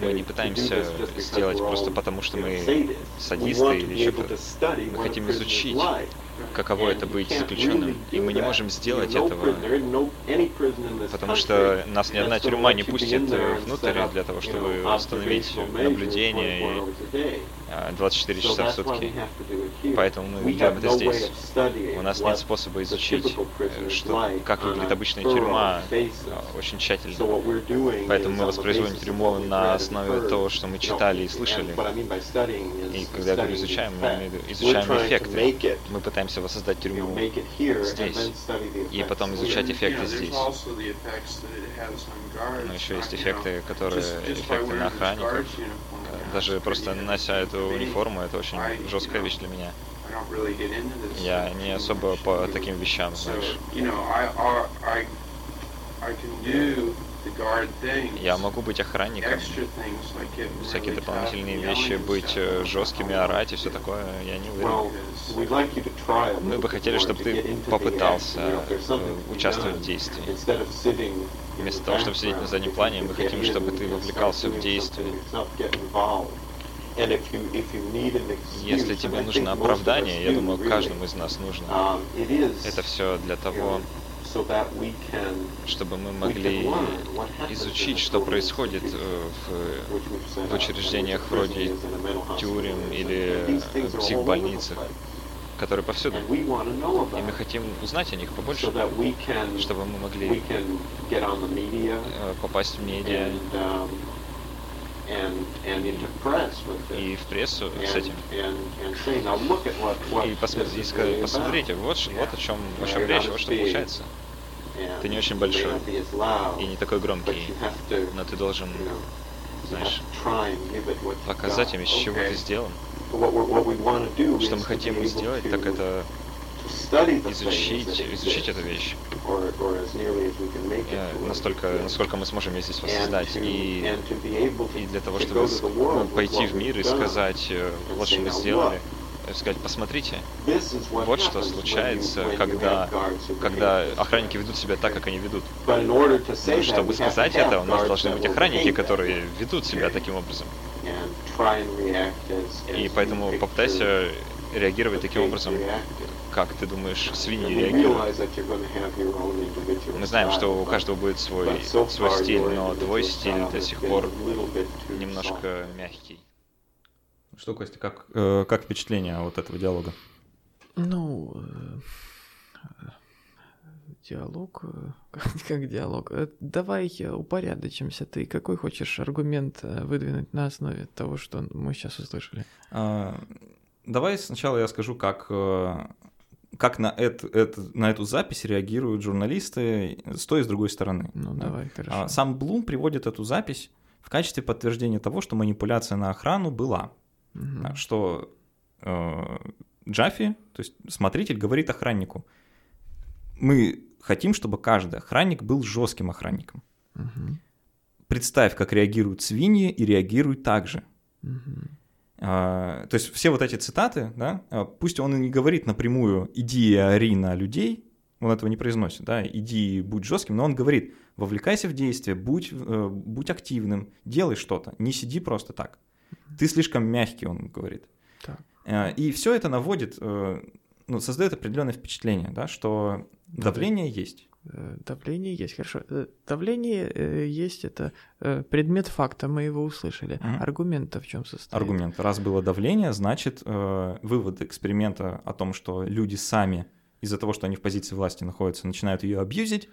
Мы не пытаемся сделать просто потому, что мы садисты или что-то. Мы хотим изучить каково это быть заключенным. И мы не можем сделать этого, потому что нас ни одна тюрьма не пустит внутрь для того, чтобы установить наблюдение и 24 а, часа в сутки. Поэтому мы делаем это здесь. У нас нет способа изучить, э, что, как выглядит обычная тюрьма а, очень тщательно. Поэтому мы воспроизводим тюрьму на основе того, что мы читали и слышали. И когда я говорю изучаем, мы изучаем эффекты. Мы пытаемся воссоздать тюрьму здесь. И потом изучать эффекты здесь. Но еще есть эффекты, которые эффекты на охранников. Даже просто нося эту униформу, это очень жесткая вещь для меня. Я не особо по таким вещам, знаешь. Я могу быть охранником, всякие дополнительные вещи, быть э, жесткими, орать и все такое, я не уверен. Мы бы хотели, чтобы ты попытался э, участвовать в действии. Вместо того, чтобы сидеть на заднем плане, мы хотим, чтобы ты вовлекался в действие. Если тебе нужно оправдание, я думаю, каждому из нас нужно. Um, Это все для того, чтобы мы могли изучить, что происходит э, в, в учреждениях вроде тюрем или психбольницах, которые повсюду. И мы хотим узнать о них побольше, чтобы мы могли э, попасть в медиа um, и в прессу с этим. И, посмотри, посмотрите, вот, вот о чем, о чем речь, вот что получается. Ты не очень большой и не такой громкий, но ты должен, знаешь, показать им, из чего ты сделан. Что мы хотим сделать, так это изучить, изучить эту вещь. настолько, насколько мы сможем ее здесь воссоздать. И, и для того, чтобы ну, пойти в мир и сказать, э, вот что мы сделали, сказать, посмотрите, вот что случается, когда, когда охранники ведут себя так, как они ведут. Но чтобы сказать это, у нас должны быть охранники, которые ведут себя таким образом. И поэтому попытайся реагировать таким образом, как ты думаешь, свиньи реагируют? Мы знаем, что у каждого будет свой, свой стиль, но твой стиль до сих пор немножко мягкий. Что, Костя, как, э, как впечатление от этого диалога? Ну, э, диалог, э, как, как диалог. Э, давай упорядочимся. Ты какой хочешь аргумент э, выдвинуть на основе того, что мы сейчас услышали? А, давай сначала я скажу, как как на, это, это, на эту запись реагируют журналисты с той и с другой стороны. Ну, да? давай, хорошо. А, сам Блум приводит эту запись в качестве подтверждения того, что манипуляция на охрану была. Угу. Что э, Джаффи, то есть смотритель, говорит охраннику, мы хотим, чтобы каждый охранник был жестким охранником. Угу. Представь, как реагируют свиньи и реагируют так же. Угу. А, то есть все вот эти цитаты, да, а, пусть он и не говорит напрямую «иди и ори на людей», он этого не произносит, да, «иди и будь жестким», но он говорит «вовлекайся в действие, будь, э, будь активным, делай что-то, не сиди просто так». Ты слишком мягкий, он говорит. Так. А, и все это наводит, э, ну, создает определенное впечатление, да, что давление есть. Э, давление есть, хорошо. Э, давление э, есть, это предмет факта, мы его услышали. Угу. Аргумент в чем состоит? Аргумент. Раз было давление, значит, вывод эксперимента о том, что люди сами из-за того, что они в позиции власти находятся, начинают ее абьюзить,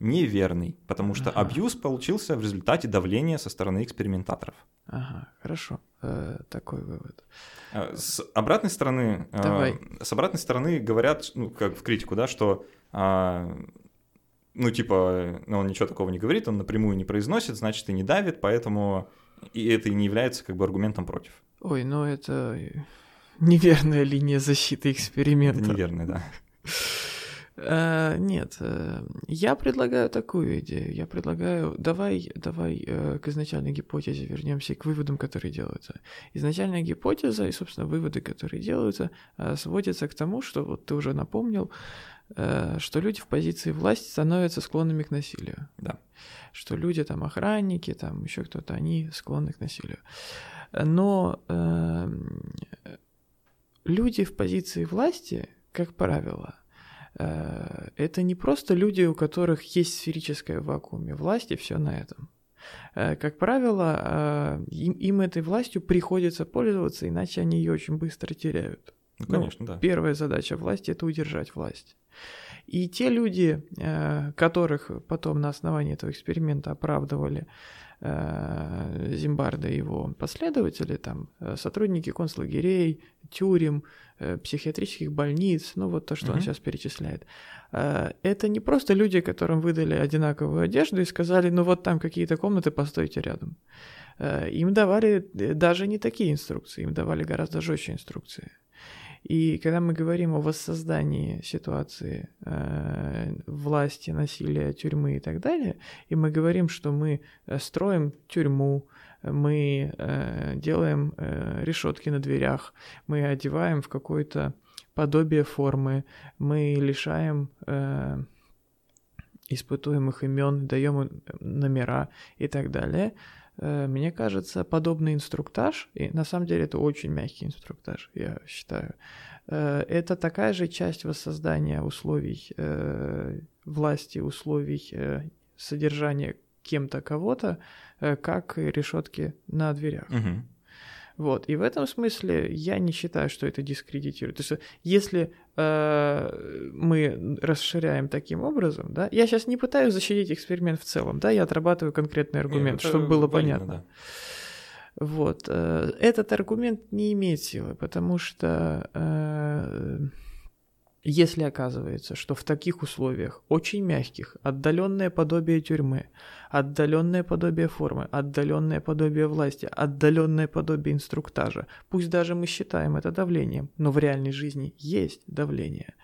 неверный, потому что ага. абьюз получился в результате давления со стороны экспериментаторов. Ага, хорошо, э, такой вывод. С обратной стороны, Давай. Э, с обратной стороны говорят, ну, как в критику, да, что э, ну, типа, ну, он ничего такого не говорит, он напрямую не произносит, значит, и не давит, поэтому и это и не является как бы аргументом против. Ой, ну это неверная линия защиты эксперимента. Это неверная, да. Uh, нет, uh, я предлагаю такую идею. Я предлагаю, давай, давай uh, к изначальной гипотезе вернемся к выводам, которые делаются. Изначальная гипотеза и, собственно, выводы, которые делаются, сводятся к тому, что вот ты уже напомнил, Э, что люди в позиции власти становятся склонными к насилию. Да. Что люди, там, охранники, там, еще кто-то, они склонны к насилию. Но э, люди в позиции власти, как правило, э, это не просто люди, у которых есть сферическое вакууме власти, все на этом. Э, как правило, э, им, им этой властью приходится пользоваться, иначе они ее очень быстро теряют. Ну, конечно, ну, да. Первая задача власти это удержать власть. И те люди, которых потом на основании этого эксперимента оправдывали Э, Зимбарда и его последователи, там, э, сотрудники концлагерей, тюрем, э, психиатрических больниц, ну вот то, что mm-hmm. он сейчас перечисляет. Это не просто люди, которым выдали одинаковую одежду и сказали, ну вот там какие-то комнаты, постойте рядом. Им давали даже не такие инструкции, им давали гораздо жестче инструкции. И когда мы говорим о воссоздании ситуации э, власти, насилия, тюрьмы и так далее, и мы говорим, что мы э, строим тюрьму, мы э, делаем э, решетки на дверях, мы одеваем в какое-то подобие формы, мы лишаем э, испытуемых имен, даем им номера и так далее – Э, мне кажется, подобный инструктаж, и на самом деле это очень мягкий инструктаж, я считаю, э, это такая же часть воссоздания условий э, власти, условий содержания кем-то кого-то, как решетки на дверях. Угу. Вот. И в этом смысле я не считаю, что это дискредитирует. То есть, если э, мы расширяем таким образом, да, я сейчас не пытаюсь защитить эксперимент в целом, да, я отрабатываю конкретный аргумент, Нет, чтобы было валидно, понятно. Да. Вот. Э, этот аргумент не имеет силы, потому что э, если оказывается, что в таких условиях, очень мягких, отдаленное подобие тюрьмы, отдаленное подобие формы, отдаленное подобие власти, отдаленное подобие инструктажа, пусть даже мы считаем это давлением, но в реальной жизни есть давление,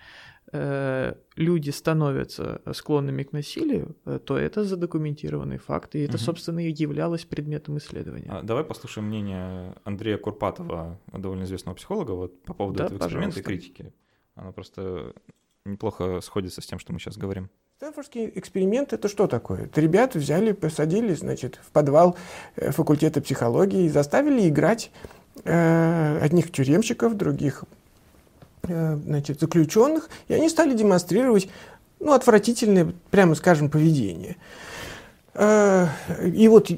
э, люди становятся склонными к насилию, э, то это задокументированный факт, и это, угу. собственно, и являлось предметом исследования. А, давай послушаем мнение Андрея Курпатова, довольно известного психолога, вот по поводу да, этого эксперимента пожалуйста. и критики. Она просто неплохо сходится с тем, что мы сейчас говорим. Стэнфордский эксперимент – это что такое? Это ребята взяли, посадили, значит, в подвал э, факультета психологии и заставили играть э, одних тюремщиков, других э, значит, заключенных, и они стали демонстрировать ну, отвратительное, прямо скажем, поведение. Э, и вот,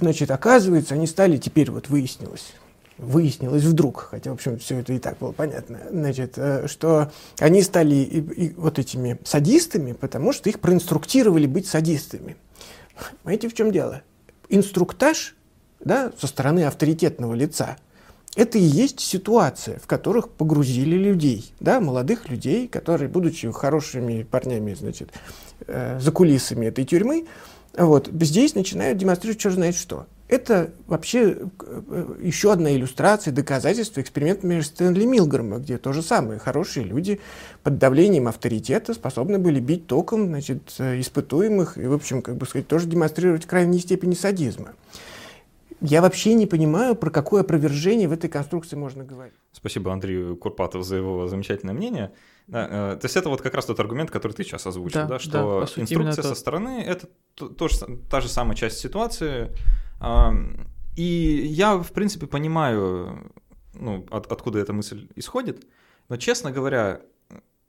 значит, оказывается, они стали, теперь вот выяснилось, выяснилось вдруг, хотя, в общем, все это и так было понятно, значит, э, что они стали и, и вот этими садистами, потому что их проинструктировали быть садистами. Понимаете, в чем дело? Инструктаж да, со стороны авторитетного лица – это и есть ситуация, в которых погрузили людей, да, молодых людей, которые, будучи хорошими парнями, значит, э, за кулисами этой тюрьмы, вот, здесь начинают демонстрировать, что знает что. Это вообще э, еще одна иллюстрация, доказательство эксперимента между Стэнли Милгрома, где то же самое. Хорошие люди под давлением авторитета способны были бить током значит, э, испытуемых и, в общем, как бы сказать, тоже демонстрировать крайней степени садизма. Я вообще не понимаю, про какое опровержение в этой конструкции можно говорить. Спасибо Андрею Курпатову за его замечательное мнение. Да, э, то есть это вот как раз тот аргумент, который ты сейчас озвучил, да, да что да, сути, инструкция со стороны — это то, то, та же самая часть ситуации, и я, в принципе, понимаю, ну, от, откуда эта мысль исходит, но, честно говоря,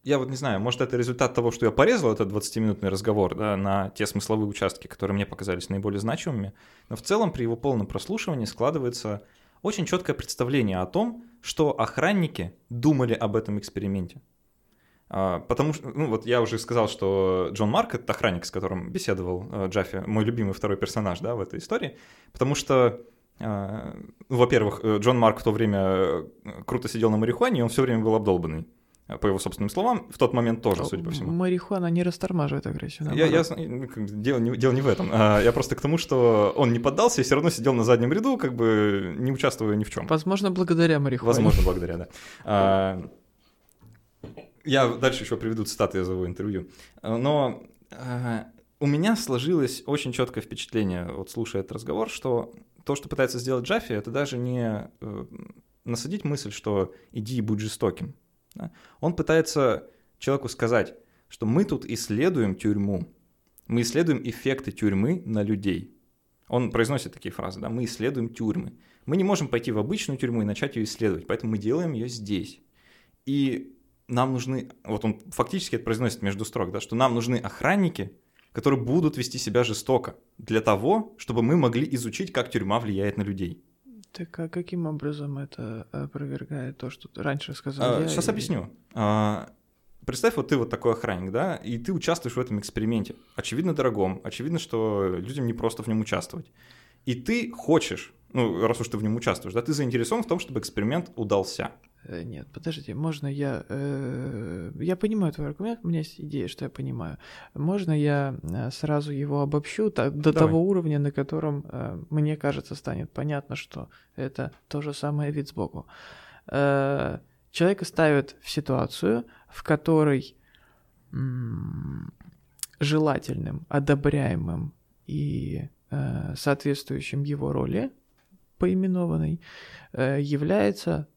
я вот не знаю, может, это результат того, что я порезал этот 20-минутный разговор да, на те смысловые участки, которые мне показались наиболее значимыми, но в целом при его полном прослушивании складывается очень четкое представление о том, что охранники думали об этом эксперименте. А, потому что, ну вот я уже сказал, что Джон Марк — это охранник, с которым беседовал э, Джаффи, мой любимый второй персонаж, да, в этой истории, потому что а, ну, во-первых, э, Джон Марк в то время э, круто сидел на марихуане, и он все время был обдолбанный по его собственным словам, в тот момент тоже, судя по всему. Марихуана не растормаживает агрессию. Я, я, ну, дело, не, дело не в этом. А, я просто к тому, что он не поддался и все равно сидел на заднем ряду, как бы не участвуя ни в чем. Возможно, благодаря марихуане. Возможно, благодаря, да. Я дальше еще приведу цитаты из его интервью. Но э, у меня сложилось очень четкое впечатление, вот слушая этот разговор, что то, что пытается сделать Джаффи, это даже не э, насадить мысль, что иди и будь жестоким. Он пытается человеку сказать, что мы тут исследуем тюрьму, мы исследуем эффекты тюрьмы на людей. Он произносит такие фразы, да, мы исследуем тюрьмы. Мы не можем пойти в обычную тюрьму и начать ее исследовать, поэтому мы делаем ее здесь. И нам нужны, вот он фактически это произносит между строк, да, что нам нужны охранники, которые будут вести себя жестоко для того, чтобы мы могли изучить, как тюрьма влияет на людей. Так а каким образом это опровергает то, что ты раньше сказал? А, я сейчас и... объясню. А, представь, вот ты вот такой охранник, да, и ты участвуешь в этом эксперименте. Очевидно, дорогом, очевидно, что людям не просто в нем участвовать. И ты хочешь, ну, раз уж ты в нем участвуешь, да, ты заинтересован в том, чтобы эксперимент удался. Э, нет, подождите, можно я... Э, я понимаю твой аргумент, у меня есть идея, что я понимаю. Можно я э, сразу его обобщу так, до Давай. того уровня, на котором, э, мне кажется, станет понятно, что это то же самое вид сбоку. Э, человека ставят в ситуацию, в которой м- желательным, одобряемым и э, соответствующим его роли поименованной э, является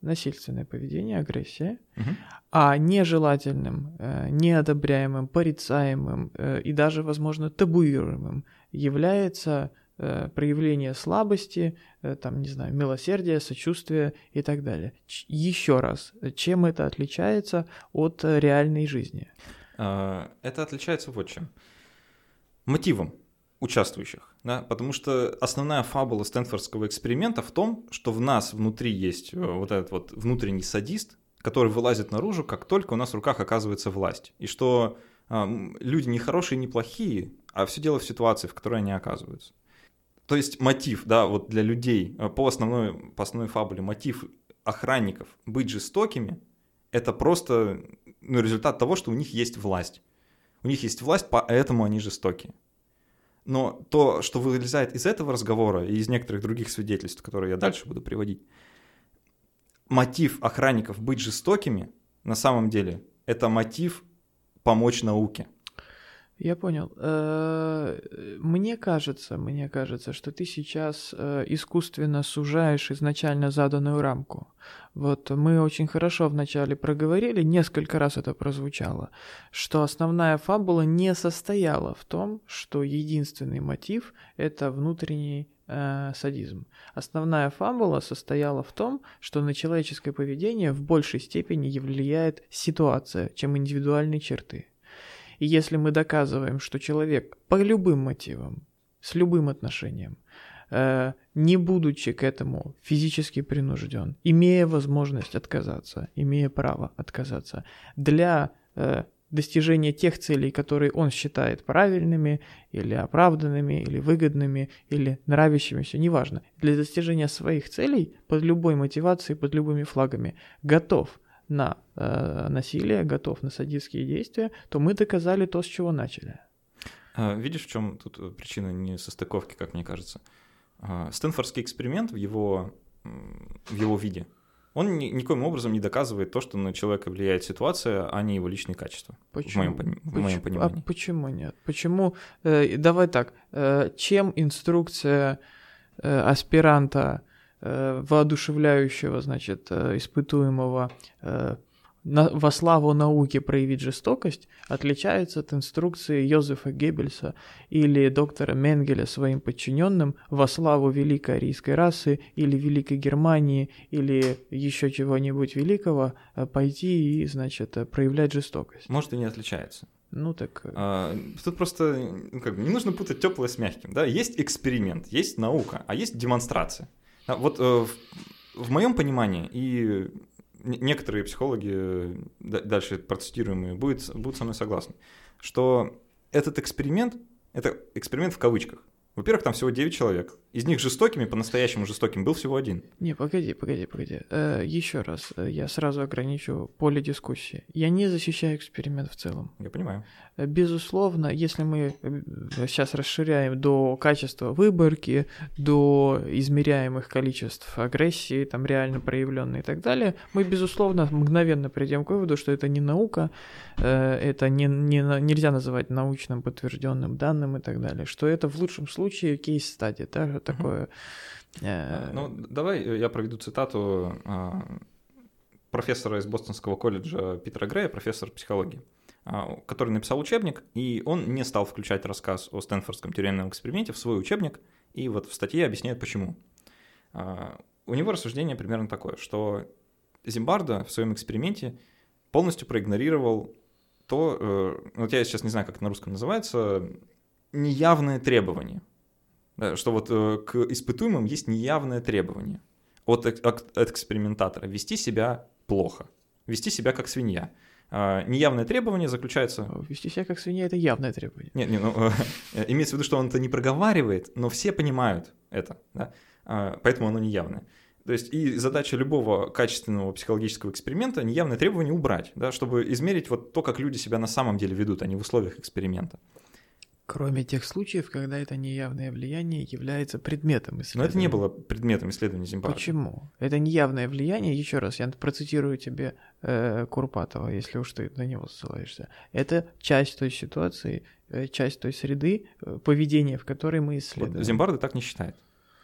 насильственное поведение, агрессия, угу. а нежелательным, э, неодобряемым, порицаемым э, и даже, возможно, табуируемым является э, проявление слабости, там, не знаю, милосердия, сочувствия и так далее. Еще раз, чем это отличается от реальной жизни? А, это отличается вот чем. Мотивом участвующих, да, потому что основная фабула Стэнфордского эксперимента в том, что в нас внутри есть э, вот этот вот внутренний садист, который вылазит наружу, как только у нас в руках оказывается власть, и что э, люди не хорошие, не плохие, а все дело в ситуации, в которой они оказываются. То есть мотив, да, вот для людей э, по основной, по основной фабуле, мотив охранников быть жестокими, это просто ну, результат того, что у них есть власть. У них есть власть, поэтому они жестокие. Но то, что вылезает из этого разговора и из некоторых других свидетельств, которые я дальше буду приводить, мотив охранников быть жестокими, на самом деле, это мотив помочь науке. Я понял. Э, мне кажется, мне кажется, что ты сейчас э, искусственно сужаешь изначально заданную рамку. Вот мы очень хорошо вначале проговорили, несколько раз это прозвучало, что основная фабула не состояла в том, что единственный мотив — это внутренний э, садизм. Основная фабула состояла в том, что на человеческое поведение в большей степени влияет ситуация, чем индивидуальные черты. И если мы доказываем, что человек по любым мотивам, с любым отношением, э, не будучи к этому физически принужден, имея возможность отказаться, имея право отказаться, для э, достижения тех целей, которые он считает правильными или оправданными, или выгодными, или нравящимися, неважно, для достижения своих целей под любой мотивацией, под любыми флагами, готов на э, насилие, готов на садистские действия, то мы доказали то, с чего начали. А, видишь, в чем тут причина несостыковки, как мне кажется? А, Стэнфордский эксперимент в его, в его виде, он ни, никоим образом не доказывает то, что на человека влияет ситуация, а не его личные качества. Почему? В моем, в моем понимании. А почему нет? Почему? Э, давай так. Э, чем инструкция э, аспиранта воодушевляющего, значит, э, испытуемого э, на, во славу науки проявить жестокость отличается от инструкции Йозефа Геббельса или доктора Менгеля своим подчиненным во славу великой арийской расы или великой Германии или еще чего-нибудь великого пойти и, значит, проявлять жестокость. Может и не отличается. Ну так. А, тут просто ну, как бы, не нужно путать теплое с мягким. Да? Есть эксперимент, есть наука, а есть демонстрация. А вот э, в моем понимании, и некоторые психологи, дальше процитируемые, будут, будут со мной согласны, что этот эксперимент, это эксперимент в кавычках, во-первых, там всего 9 человек. Из них жестокими, по-настоящему жестоким, был всего один. Не, погоди, погоди, погоди. Э, еще раз, э, я сразу ограничу поле дискуссии. Я не защищаю эксперимент в целом. Я понимаю. Э, безусловно, если мы э, сейчас расширяем до качества выборки, до измеряемых количеств агрессии, там реально проявленной и так далее, мы, безусловно, мгновенно придем к выводу, что это не наука, э, это не, не, нельзя называть научным подтвержденным данным и так далее, что это в лучшем случае случае кейс-стадия, да, такое... Э... Ну, давай я проведу цитату а, профессора из Бостонского колледжа Питера Грея, профессор психологии, а, который написал учебник, и он не стал включать рассказ о Стэнфордском тюремном эксперименте в свой учебник, и вот в статье объясняет почему. А, у него рассуждение примерно такое, что Зимбардо в своем эксперименте полностью проигнорировал то, э, вот я сейчас не знаю, как это на русском называется, неявные требования. Да, что вот э, к испытуемым есть неявное требование от, от, от экспериментатора вести себя плохо, вести себя как свинья. А, неявное требование заключается... Вести себя как свинья — это явное требование. Нет, не, ну, э, имеется в виду, что он это не проговаривает, но все понимают это, да? а, поэтому оно неявное. То есть и задача любого качественного психологического эксперимента неявное требование убрать, да, чтобы измерить вот то, как люди себя на самом деле ведут, а не в условиях эксперимента. Кроме тех случаев, когда это неявное влияние является предметом исследования. Но это не было предметом исследования Зимбабве. Почему? Это неявное влияние, еще раз, я процитирую тебе э, Курпатова, если уж ты на него ссылаешься. Это часть той ситуации, э, часть той среды, э, поведения, в которой мы исследуем. Вот Зимбарда так не считает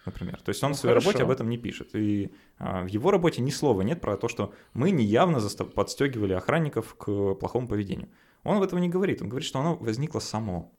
например. То есть он ну, в своей хорошо. работе об этом не пишет. И а, в его работе ни слова нет про то, что мы неявно застав... подстегивали охранников к плохому поведению. Он в этом не говорит. Он говорит, что оно возникло само.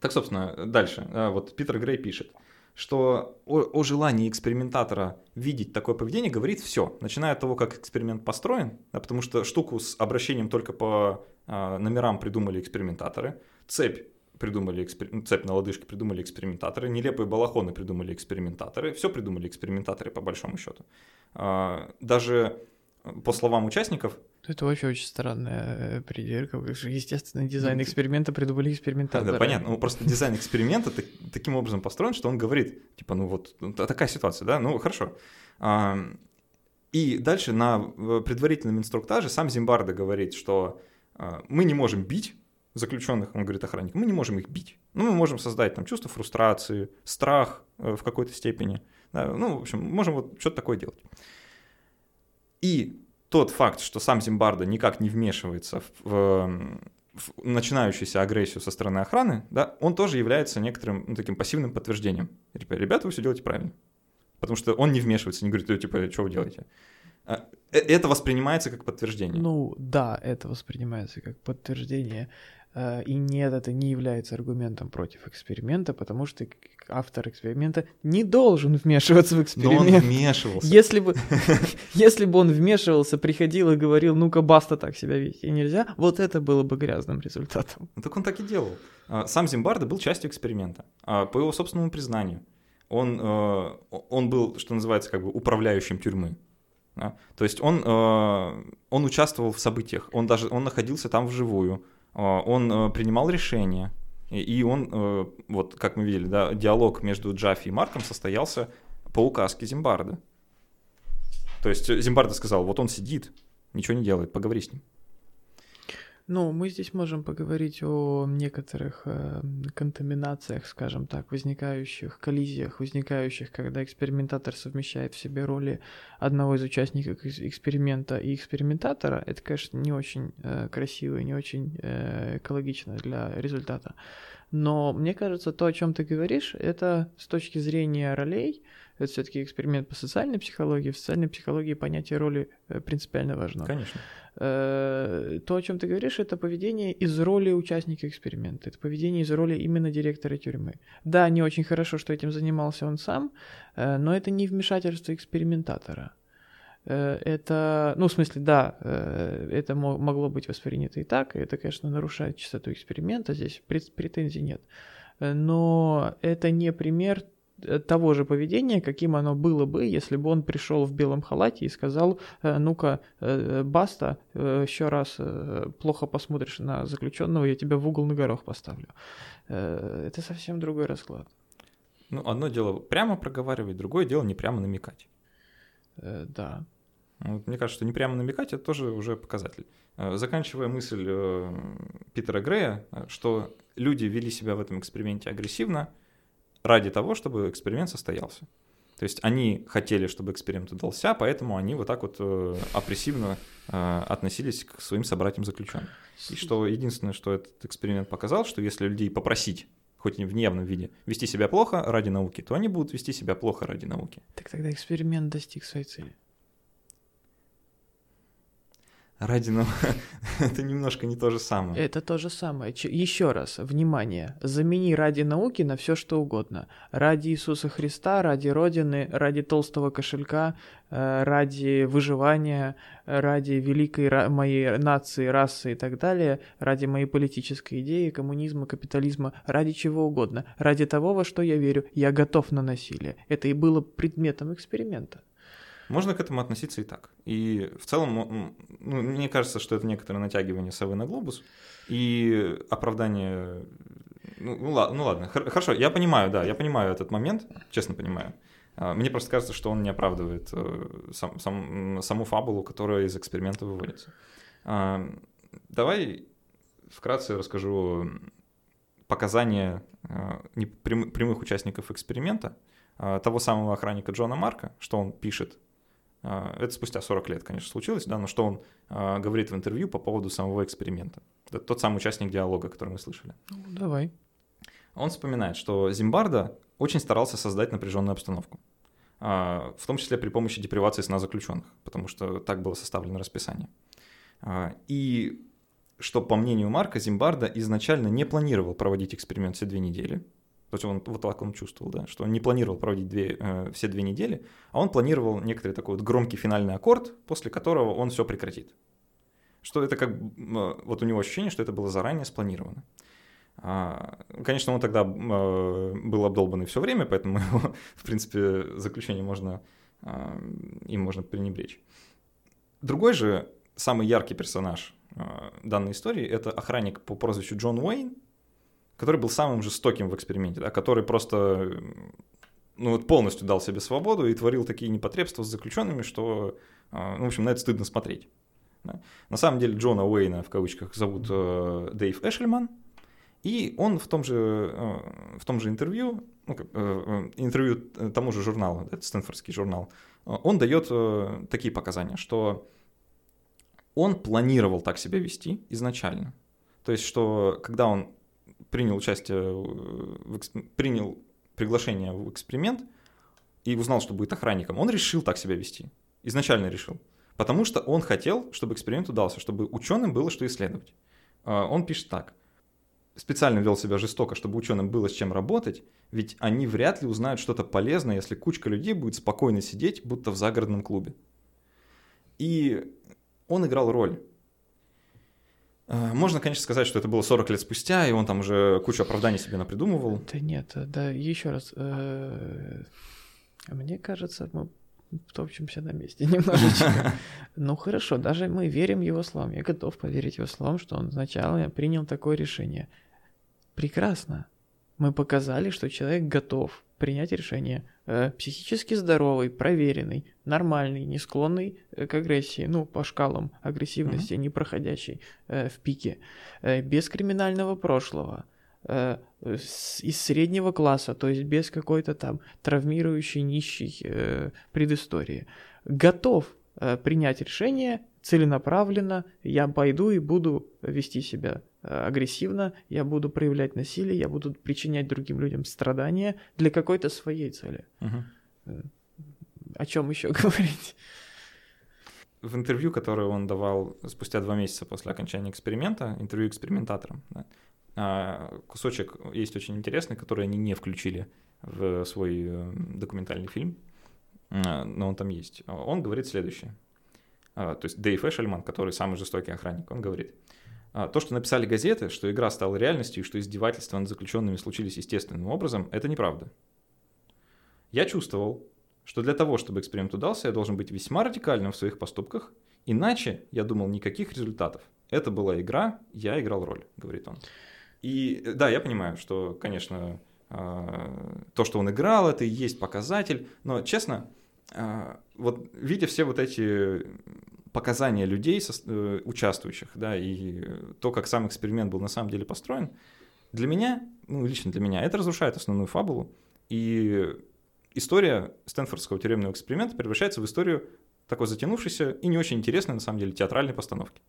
Так, собственно, дальше. Вот Питер Грей пишет, что о, о желании экспериментатора видеть такое поведение говорит все, начиная от того, как эксперимент построен, да, потому что штуку с обращением только по а, номерам придумали экспериментаторы, цепь придумали экспер... Ну, цепь на лодыжке придумали экспериментаторы, нелепые балахоны придумали экспериментаторы, все придумали экспериментаторы по большому счету. А, даже по словам участников, это вообще очень странная э, придирка. Естественно, дизайн эксперимента придумали экспериментаторы. Да, понятно. Ну, просто дизайн эксперимента так, таким образом построен, что он говорит, типа, ну вот ну, такая ситуация, да, ну хорошо. А, и дальше на предварительном инструктаже сам Зимбарда говорит, что а, мы не можем бить заключенных, он говорит охранник, мы не можем их бить. Ну, мы можем создать там чувство фрустрации, страх э, в какой-то степени. Да, ну, в общем, можем вот что-то такое делать. И тот факт, что сам Зимбарда никак не вмешивается в, в начинающуюся агрессию со стороны охраны, да, он тоже является некоторым ну, таким пассивным подтверждением. Типа, ребята, вы все делаете правильно. Потому что он не вмешивается, не говорит, «Э, типа, что вы делаете. А, э, это воспринимается как подтверждение. Ну да, это воспринимается как подтверждение. Э, и нет, это не является аргументом против эксперимента, потому что автор эксперимента не должен вмешиваться в эксперимент. Но он вмешивался. Если бы, если бы он вмешивался, приходил и говорил, ну-ка, баста так себя вести нельзя, вот это было бы грязным результатом. Ну, так он так и делал. А, сам Зимбарда был частью эксперимента, а, по его собственному признанию. Он, э, он был, что называется, как бы управляющим тюрьмы. То есть он, э, он участвовал в событиях, он даже он находился там вживую, он э, принимал решения, и он, э, вот как мы видели, да, диалог между Джаффи и Марком состоялся по указке Зимбарда. То есть Зимбарда сказал, вот он сидит, ничего не делает, поговори с ним. Ну, мы здесь можем поговорить о некоторых э, контаминациях, скажем так, возникающих, коллизиях, возникающих, когда экспериментатор совмещает в себе роли одного из участников эксперимента и экспериментатора. Это, конечно, не очень э, красиво и не очень э, экологично для результата. Но мне кажется, то, о чем ты говоришь, это с точки зрения ролей, это все-таки эксперимент по социальной психологии. В социальной психологии понятие роли э, принципиально важно. Конечно. Э, то, о чем ты говоришь, это поведение из роли участника эксперимента. Это поведение из роли именно директора тюрьмы. Да, не очень хорошо, что этим занимался он сам, э, но это не вмешательство экспериментатора. Это, ну, в смысле, да, это могло быть воспринято и так, и это, конечно, нарушает чистоту эксперимента, здесь претензий нет. Но это не пример того же поведения, каким оно было бы, если бы он пришел в белом халате и сказал, «Э, ну-ка, э, баста, еще раз плохо посмотришь на заключенного, я тебя в угол на горох поставлю. Это совсем другой расклад. Ну, одно дело прямо проговаривать, другое дело не прямо намекать. Да. Вот, мне кажется, что не прямо намекать это тоже уже показатель. Заканчивая мысль Питера Грея, что люди вели себя в этом эксперименте агрессивно, ради того, чтобы эксперимент состоялся. То есть они хотели, чтобы эксперимент удался, поэтому они вот так вот э, опрессивно э, относились к своим собратьям заключенным. И что единственное, что этот эксперимент показал, что если людей попросить хоть и в неявном виде, вести себя плохо ради науки, то они будут вести себя плохо ради науки. Так тогда эксперимент достиг своей цели. Ради науки это немножко не то же самое. Это то же самое. Еще раз, внимание, замени ради науки на все что угодно. Ради Иисуса Христа, ради Родины, ради толстого кошелька, э, ради выживания, ради великой моей нации, расы и так далее, ради моей политической идеи, коммунизма, капитализма, ради чего угодно. Ради того, во что я верю, я готов на насилие. Это и было предметом эксперимента. Можно к этому относиться и так. И в целом, ну, мне кажется, что это некоторое натягивание совы на глобус и оправдание... Ну, ну, ла- ну ладно, хор- хорошо, я понимаю, да, я понимаю этот момент, честно понимаю. А, Мне просто кажется, что он не оправдывает э, сам- сам- саму фабулу, которая из эксперимента выводится. А, Давай вкратце расскажу показания э, прямых участников эксперимента, а, того самого охранника Джона Марка, что он пишет это спустя 40 лет, конечно, случилось, да, но что он а, говорит в интервью по поводу самого эксперимента. Это тот самый участник диалога, который мы слышали. Ну, давай. Он вспоминает, что Зимбарда очень старался создать напряженную обстановку, а, в том числе при помощи депривации сна заключенных, потому что так было составлено расписание. А, И что, по мнению Марка, Зимбарда изначально не планировал проводить эксперимент все две недели, то есть он вот так он чувствовал, да, что он не планировал проводить две, э, все две недели, а он планировал некоторый такой вот громкий финальный аккорд, после которого он все прекратит. Что это как, вот у него ощущение, что это было заранее спланировано. А, Конечно, он тогда э, был обдолбанный все время, поэтому его, в принципе, заключение можно, а, им можно пренебречь. Другой же, самый яркий персонаж а, данной истории, это охранник по прозвищу Джон Уэйн, который был самым жестоким в эксперименте, да, который просто ну, вот полностью дал себе свободу и творил такие непотребства с заключенными, что, а, ну, в общем, на это стыдно смотреть. да. На самом деле Джона Уэйна в кавычках зовут э, Дэйв Эшельман, и он в том же, э, в том же интервью, ну, э, э, интервью тому же журналу, это Стэнфордский журнал, э, он дает э, такие показания, что он планировал так себя вести изначально. То есть, что когда он принял участие, в, принял приглашение в эксперимент и узнал, что будет охранником, он решил так себя вести. Изначально решил. Потому что он хотел, чтобы эксперимент удался, чтобы ученым было что исследовать. А, Он пишет так. Специально вел себя жестоко, чтобы ученым было с чем работать, ведь они вряд ли узнают что-то полезное, если кучка людей будет спокойно сидеть, будто в загородном клубе. И он играл роль. А, Можно, конечно, сказать, что это было 40 лет спустя, и он там уже кучу оправданий себе напридумывал. Да нет, э, да, еще раз. э, Мне кажется, мы топчемся на месте немножечко. Ну хорошо, даже мы верим его словам. Я готов поверить его словам, что он сначала принял такое решение. Прекрасно. Мы показали, что человек готов принять решение. Э, Психически здоровый, проверенный, нормальный, не склонный э, к агрессии, ну, по шкалам агрессивности, не проходящий э, в пике, без криминального прошлого, из среднего класса, то есть без какой-то там травмирующей, нищей предыстории, готов принять решение целенаправленно, я пойду и буду вести себя агрессивно, я буду проявлять насилие, я буду причинять другим людям страдания для какой-то своей цели. Мгм. О чем еще говорить? В интервью, которое он давал спустя два месяца после окончания эксперимента, интервью экспериментаторам, да, а, кусочек есть очень интересный, который они не включили в свой э, документальный фильм, но он там есть. Он говорит следующее. А, То есть Дэйв Эшельман, который самый жестокий охранник, он говорит, «А, то, что написали газеты, что игра стала реальностью и что издевательства над заключенными случились естественным образом, это неправда. Я чувствовал, что для того, чтобы эксперимент удался, я должен быть весьма радикальным в своих поступках, иначе, я думал, никаких результатов. Это была игра, я играл роль, говорит он. И да, я понимаю, что, конечно, а, то, что он играл, это и есть показатель, но, честно, а, вот видя все вот эти показания людей, э, участвующих, да, и то, как сам эксперимент был на самом деле построен, для меня, ну, лично для меня, это разрушает основную фабулу, и история Стэнфордского тюремного эксперимента превращается в историю такой затянувшейся и не очень интересной, на самом деле, театральной постановки.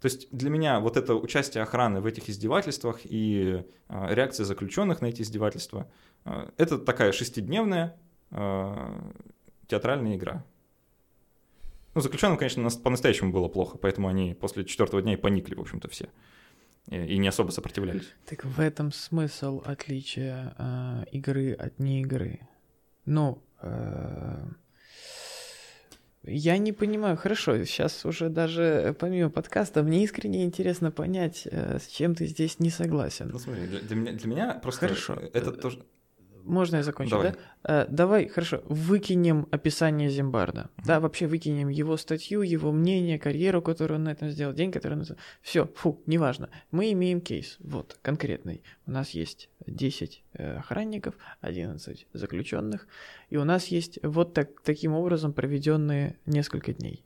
То есть для меня вот это участие охраны в этих издевательствах и а, реакция заключенных на эти издевательства, а, это такая шестидневная а, театральная игра. Ну, заключенным, конечно, нас- по-настоящему было плохо, поэтому они после четвертого дня и поникли, в общем-то, все. И, не особо сопротивлялись. Так в этом смысл отличия э, игры от не игры. Ну, э, я не понимаю, хорошо, сейчас уже даже э, помимо подкаста, мне искренне интересно понять, э, с чем ты здесь не согласен. Ну, смотри, для, для меня, для меня просто Хорошо. это тоже... Можно я закончу, Давай. да? Э, давай, хорошо, выкинем описание Зимбарда. Да, вообще выкинем его статью, его мнение, карьеру, которую он на этом сделал, день, который он... Все, фу, неважно. Мы имеем кейс, вот, конкретный. У нас есть 10 э, охранников, 11 заключенных, и у нас есть вот так, таким образом проведенные несколько дней.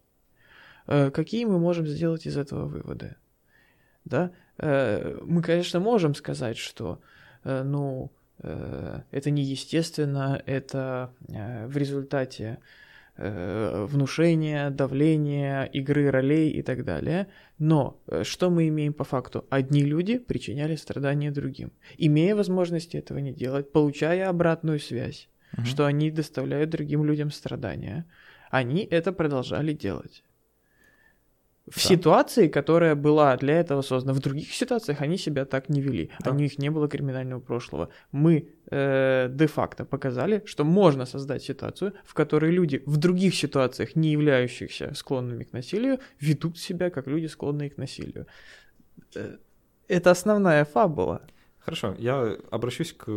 Э, какие мы можем сделать из этого выводы? Да? Мы, конечно, можем сказать, что, ну, это неестественно, это э, в результате э, внушения, давления, игры ролей и так далее. Но э, что мы имеем по факту? Одни люди причиняли страдания другим, имея возможности этого не делать, получая обратную связь, Мгм. что они доставляют другим людям страдания, они это продолжали делать. В Да. ситуации, которая была для этого создана, в других ситуациях они себя так не вели. Да. У них не было криминального прошлого. Мы э, де-факто показали, что можно создать ситуацию, в которой люди в других ситуациях, не являющихся склонными к насилию, ведут себя как люди, склонные к насилию. Э, Это основная фабула. Хорошо, я обращусь к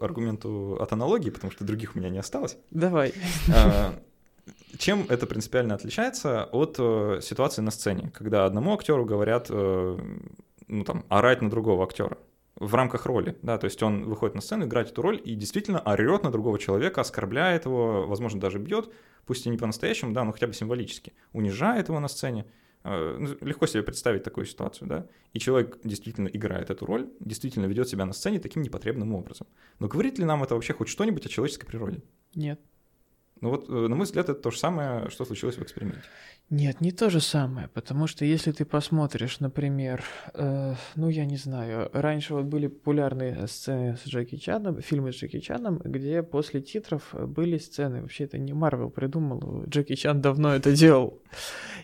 аргументу от аналогии, потому что других у меня не осталось. Давай. Чем это принципиально отличается от э, ситуации на сцене, когда одному актеру говорят, э, ну там, орать на другого актера в рамках роли, да, то есть он выходит на сцену, играет эту роль и действительно орет на другого человека, оскорбляет его, возможно, даже бьет, пусть и не по-настоящему, да, но хотя бы символически, унижает его на сцене. Э, ну, Легко себе представить такую ситуацию, да, и человек действительно играет эту роль, действительно ведет себя на сцене таким непотребным образом. Но говорит ли нам это вообще хоть что-нибудь о человеческой природе? Нет. Ну вот, э, на мой взгляд, это то же самое, что случилось в эксперименте. Нет, не то же самое, потому что если ты посмотришь, например, э, ну я не знаю, раньше вот были популярные сцены с Джеки Чаном, фильмы с Джеки Чаном, где после титров были сцены, вообще это не Марвел придумал, Джеки Чан давно это делал.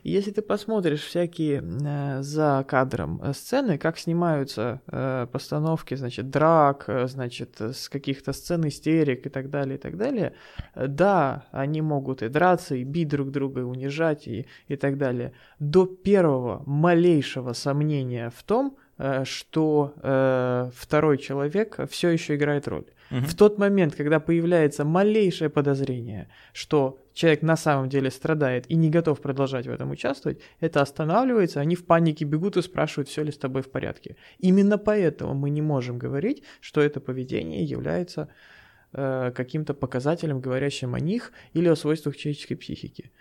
Если ты посмотришь всякие э, за кадром э, сцены, как снимаются э, постановки, значит, драк, э, значит, с каких-то сцен истерик и так далее, и так далее, э, да, они могут и драться, и бить друг друга, и унижать, и, и так далее. До первого малейшего сомнения в том, э, что э, второй человек все еще играет роль. В тот момент, когда появляется малейшее подозрение, что человек на самом деле страдает и не готов продолжать в этом участвовать, это останавливается, они в панике бегут и спрашивают, все ли с тобой в порядке. Именно поэтому мы не можем говорить, что это поведение является э, каким-то показателем, говорящим о них или о свойствах человеческой психики.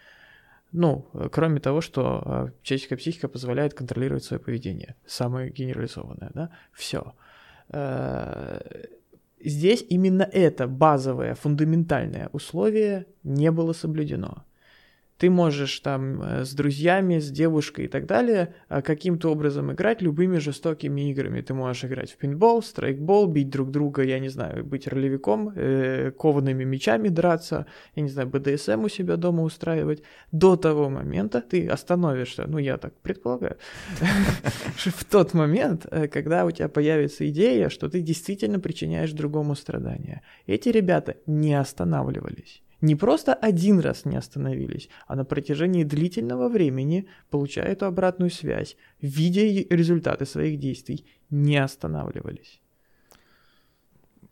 Ну, э, кроме того, что э, человеческая психика позволяет контролировать свое поведение. Самое генерализованное, да? Все. Здесь именно это базовое, фундаментальное условие не было соблюдено. Ты можешь там э, с друзьями, с девушкой и так далее э, каким-то образом играть любыми жестокими играми. Ты можешь играть в пинбол, страйкбол, бить друг друга, я не знаю, быть ролевиком, э, коваными мечами драться, я не знаю, БДСМ у себя дома устраивать. До того момента ты остановишься, ну я так предполагаю, в тот момент, когда у тебя появится идея, что ты действительно причиняешь другому страдания. Эти ребята не останавливались. Не просто один раз не остановились, а на протяжении длительного времени, получая эту обратную связь, видя результаты своих действий, не останавливались.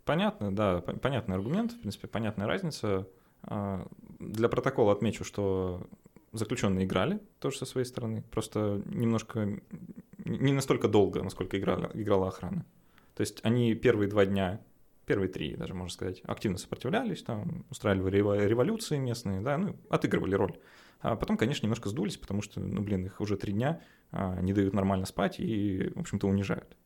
Понятно, да, пон- понятный аргумент, в принципе, понятная разница. А, Для протокола отмечу, что заключенные играли тоже со своей стороны, просто немножко, не настолько долго, насколько играла, играла охрана. То есть они первые два дня, первые три даже, можно сказать, активно сопротивлялись, там, устраивали рево- революции местные, да, ну, отыгрывали роль. А потом, конечно, немножко сдулись, потому что, ну, блин, их уже три дня а, не дают нормально спать и, в общем-то, унижают.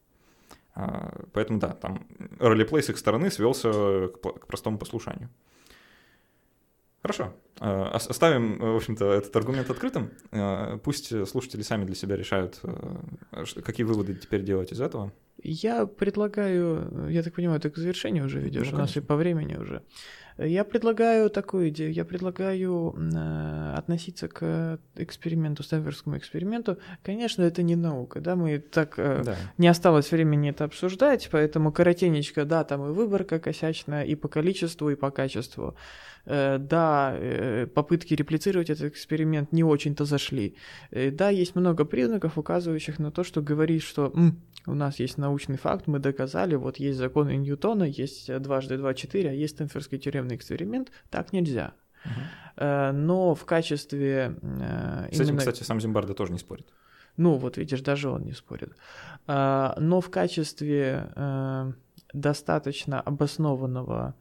А, Поэтому да, там ролеплей с их стороны свелся к, к простому послушанию. Хорошо. Ос- Оставим, в общем-то, этот аргумент открытым. А, Пусть слушатели сами для себя решают, какие выводы теперь делать из этого. Я предлагаю, я так понимаю, ты к завершению уже ведешь, Ну, у нас и по времени уже. Я предлагаю такую идею. Я предлагаю э, относиться к эксперименту, Стэнфордскому эксперименту. Конечно, это не наука, да, мы так э, да. не осталось времени это обсуждать, поэтому коротенечко, да, там и выборка косячная и по количеству, и по качеству. Э, да, э, попытки реплицировать этот эксперимент не очень-то зашли. Э, да, есть много признаков, указывающих на то, что говорит, что М, у нас есть научный факт, мы доказали, вот есть законы Ньютона, есть дважды два четыре, а есть Стэнфордский тюремный эксперимент, так нельзя. Uh-huh. Но в качестве... С именно... этим, кстати, сам Зимбардо тоже не спорит. Ну, вот видишь, даже он не спорит. Но в качестве достаточно обоснованного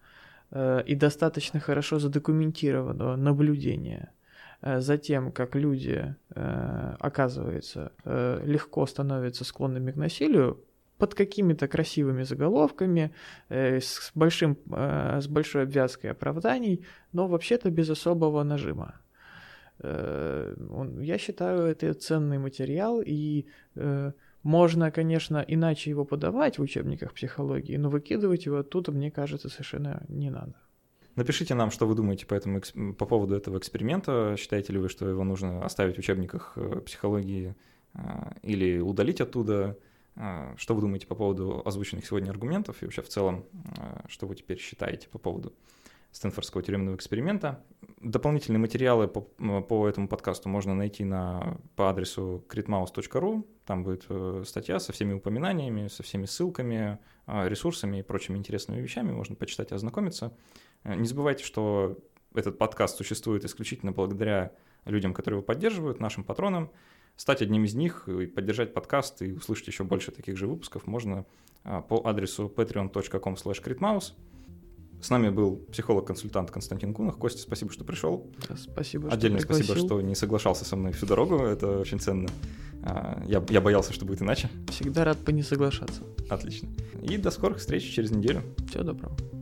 и достаточно хорошо задокументированного наблюдения э, за тем, как люди, э, оказывается, легко становятся склонными к насилию, под какими-то красивыми заголовками, с, большим, с большой обвязкой оправданий, но вообще-то без особого нажима. Я считаю, это ценный материал, и можно, конечно, иначе его подавать в учебниках психологии, но выкидывать его оттуда, мне кажется, совершенно не надо. Напишите нам, что вы думаете по, этому, по поводу этого эксперимента. Считаете ли вы, что его нужно оставить в учебниках э, психологии э, или удалить оттуда? Э, что вы думаете по поводу озвученных сегодня аргументов и вообще в целом, что вы теперь считаете по поводу Стэнфордского тюремного эксперимента. Дополнительные материалы по, по этому подкасту можно найти на, по адресу critmouse.ru. Там будет э, статья со всеми упоминаниями, со всеми ссылками, э, ресурсами и прочими интересными вещами. Можно почитать и ознакомиться. Э, не забывайте, что этот подкаст существует исключительно благодаря людям, которые его поддерживают, нашим патронам. Стать одним из них и поддержать подкаст и услышать еще больше таких же выпусков можно по адресу patreon.com slash с нами был психолог-консультант Константин Кунах. Костя, спасибо, что пришел. Спасибо, Отдельно что спасибо, что не соглашался со мной всю дорогу. Это очень ценно. А, я, я боялся, что будет иначе. Всегда рад по не соглашаться. Отлично. И до скорых встреч через неделю. Всего доброго.